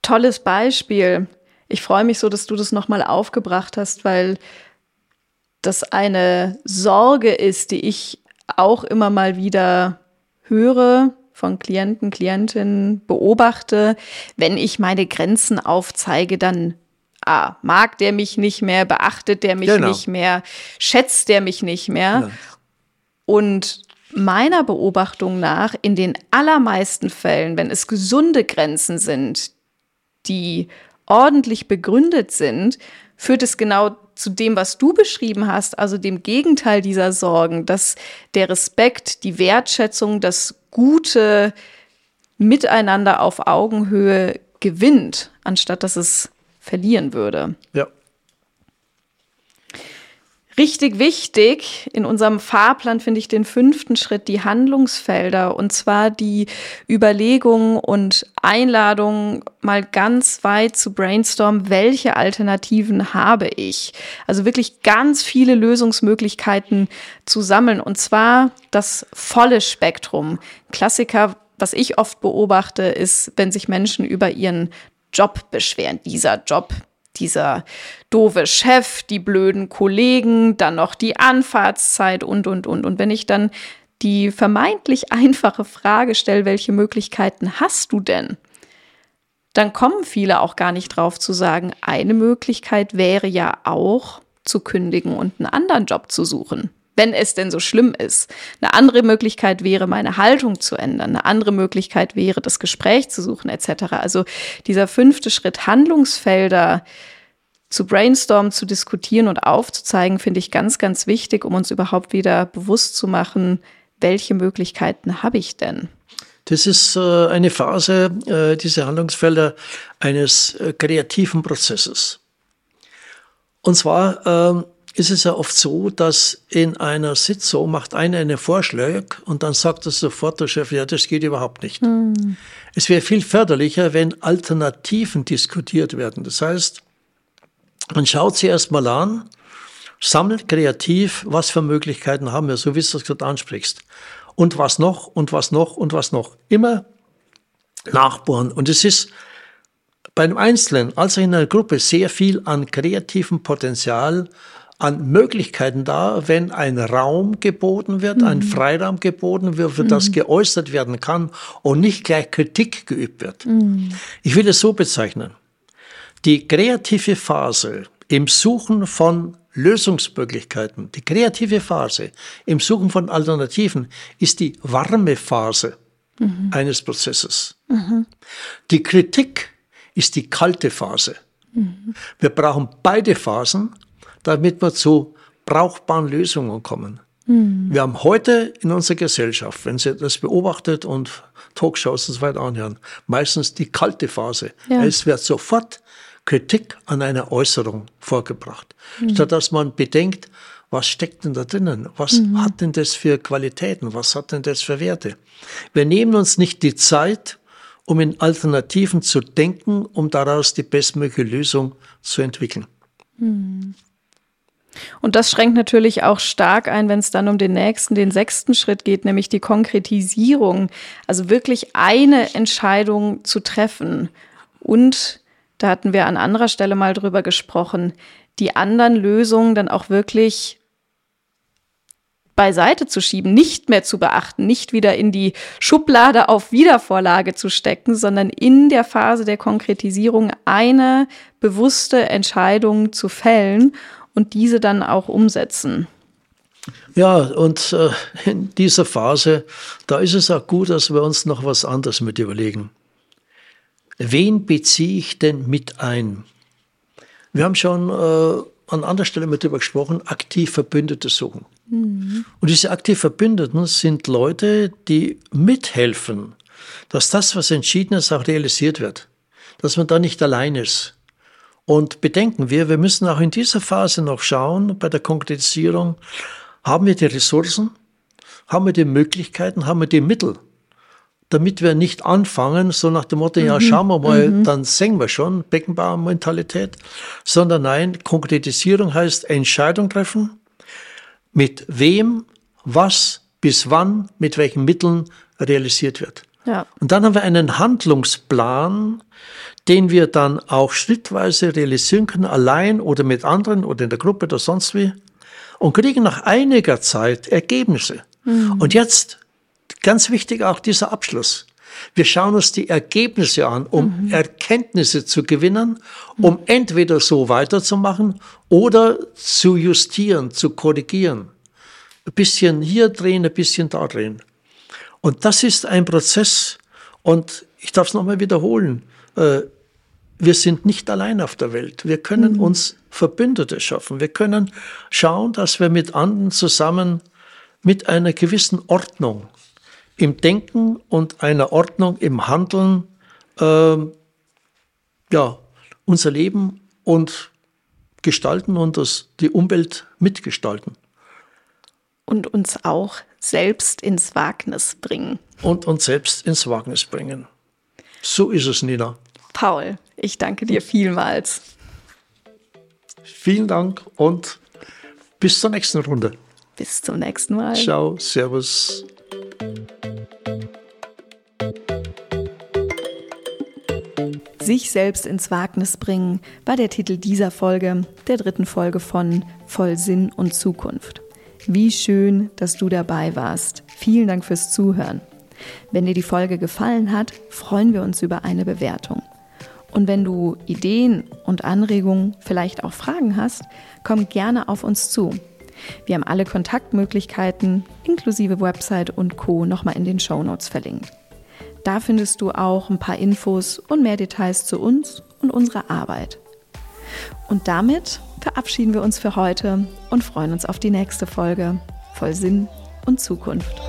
Tolles Beispiel. Ich freue mich so, dass du das nochmal aufgebracht hast, weil das eine Sorge ist, die ich auch immer mal wieder höre von Klienten, Klientinnen, beobachte, wenn ich meine Grenzen aufzeige, dann ah, mag der mich nicht mehr, beachtet der mich genau. nicht mehr, schätzt der mich nicht mehr. Genau. Und meiner Beobachtung nach, in den allermeisten Fällen, wenn es gesunde Grenzen sind, die ordentlich begründet sind, führt es genau zu dem, was du beschrieben hast, also dem Gegenteil dieser Sorgen, dass der Respekt, die Wertschätzung, das gute Miteinander auf Augenhöhe gewinnt, anstatt dass es verlieren würde. Ja. Richtig wichtig in unserem Fahrplan finde ich den fünften Schritt, die Handlungsfelder und zwar die Überlegungen und Einladungen mal ganz weit zu brainstormen, welche Alternativen habe ich. Also wirklich ganz viele Lösungsmöglichkeiten zu sammeln und zwar das volle Spektrum. Klassiker, was ich oft beobachte, ist, wenn sich Menschen über ihren Job beschweren. Dieser Job, dieser doofe Chef, die blöden Kollegen, dann noch die Anfahrtszeit und, und, und. Und wenn ich dann die vermeintlich einfache Frage stelle, welche Möglichkeiten hast du denn? Dann kommen viele auch gar nicht drauf zu sagen, eine Möglichkeit wäre ja auch zu kündigen und einen anderen Job zu suchen wenn es denn so schlimm ist. Eine andere Möglichkeit wäre, meine Haltung zu ändern. Eine andere Möglichkeit wäre, das Gespräch zu suchen, etc. Also dieser fünfte Schritt, Handlungsfelder zu brainstormen, zu diskutieren und aufzuzeigen, finde ich ganz, ganz wichtig, um uns überhaupt wieder bewusst zu machen, welche Möglichkeiten habe ich denn? Das ist äh, eine Phase, äh, diese Handlungsfelder eines äh, kreativen Prozesses. Und zwar ähm, ist es ja oft so, dass in einer Sitzung macht einer einen Vorschlag und dann sagt er sofort der Chef, ja, das geht überhaupt nicht. Mhm. Es wäre viel förderlicher, wenn Alternativen diskutiert werden. Das heißt, man schaut sie erstmal an, sammelt kreativ, was für Möglichkeiten haben wir, so wie du es gerade ansprichst. Und was noch, und was noch, und was noch. Immer nachbohren. Und es ist bei einem Einzelnen, also in einer Gruppe, sehr viel an kreativem Potenzial an Möglichkeiten da, wenn ein Raum geboten wird, mhm. ein Freiraum geboten wird, für mhm. das geäußert werden kann und nicht gleich Kritik geübt wird. Mhm. Ich will es so bezeichnen. Die kreative Phase im Suchen von Lösungsmöglichkeiten, die kreative Phase im Suchen von Alternativen ist die warme Phase mhm. eines Prozesses. Mhm. Die Kritik ist die kalte Phase. Mhm. Wir brauchen beide Phasen, damit wir zu brauchbaren Lösungen kommen. Mhm. Wir haben heute in unserer Gesellschaft, wenn Sie das beobachtet und Talkshows und so weiter anhören, meistens die kalte Phase. Ja. Es wird sofort Kritik an einer Äußerung vorgebracht, mhm. statt dass man bedenkt, was steckt denn da drinnen? Was mhm. hat denn das für Qualitäten? Was hat denn das für Werte? Wir nehmen uns nicht die Zeit, um in Alternativen zu denken, um daraus die bestmögliche Lösung zu entwickeln. Mhm. Und das schränkt natürlich auch stark ein, wenn es dann um den nächsten, den sechsten Schritt geht, nämlich die Konkretisierung. Also wirklich eine Entscheidung zu treffen. Und da hatten wir an anderer Stelle mal drüber gesprochen, die anderen Lösungen dann auch wirklich beiseite zu schieben, nicht mehr zu beachten, nicht wieder in die Schublade auf Wiedervorlage zu stecken, sondern in der Phase der Konkretisierung eine bewusste Entscheidung zu fällen und diese dann auch umsetzen. Ja, und äh, in dieser Phase, da ist es auch gut, dass wir uns noch was anderes mit überlegen. Wen beziehe ich denn mit ein? Wir haben schon äh, an anderer Stelle mit darüber gesprochen, aktiv Verbündete suchen. Mhm. Und diese aktiv Verbündeten sind Leute, die mithelfen, dass das, was entschieden ist, auch realisiert wird. Dass man da nicht allein ist. Und bedenken wir, wir müssen auch in dieser Phase noch schauen, bei der Konkretisierung, haben wir die Ressourcen, haben wir die Möglichkeiten, haben wir die Mittel, damit wir nicht anfangen, so nach dem Motto, mhm. ja, schauen wir mal, mhm. dann singen wir schon, Beckenbauer-Mentalität, sondern nein, Konkretisierung heißt Entscheidung treffen, mit wem, was, bis wann, mit welchen Mitteln realisiert wird. Ja. Und dann haben wir einen Handlungsplan, den wir dann auch schrittweise realisieren können, allein oder mit anderen oder in der Gruppe oder sonst wie, und kriegen nach einiger Zeit Ergebnisse. Mhm. Und jetzt, ganz wichtig auch dieser Abschluss. Wir schauen uns die Ergebnisse an, um mhm. Erkenntnisse zu gewinnen, um mhm. entweder so weiterzumachen oder zu justieren, zu korrigieren. Ein bisschen hier drehen, ein bisschen da drehen. Und das ist ein Prozess. Und ich darf es nochmal wiederholen. Äh, wir sind nicht allein auf der Welt. Wir können mhm. uns Verbündete schaffen. Wir können schauen, dass wir mit anderen zusammen mit einer gewissen Ordnung im Denken und einer Ordnung im Handeln äh, ja, unser Leben und gestalten und das, die Umwelt mitgestalten. Und uns auch selbst ins Wagnis bringen. Und uns selbst ins Wagnis bringen. So ist es, Nina. Paul, ich danke dir vielmals. Vielen Dank und bis zur nächsten Runde. Bis zum nächsten Mal. Ciao, Servus. Sich selbst ins Wagnis bringen war der Titel dieser Folge, der dritten Folge von Voll Sinn und Zukunft. Wie schön, dass du dabei warst. Vielen Dank fürs Zuhören. Wenn dir die Folge gefallen hat, freuen wir uns über eine Bewertung. Und wenn du Ideen und Anregungen, vielleicht auch Fragen hast, komm gerne auf uns zu. Wir haben alle Kontaktmöglichkeiten inklusive Website und Co. nochmal in den Show Notes verlinkt. Da findest du auch ein paar Infos und mehr Details zu uns und unserer Arbeit. Und damit verabschieden wir uns für heute und freuen uns auf die nächste Folge voll Sinn und Zukunft.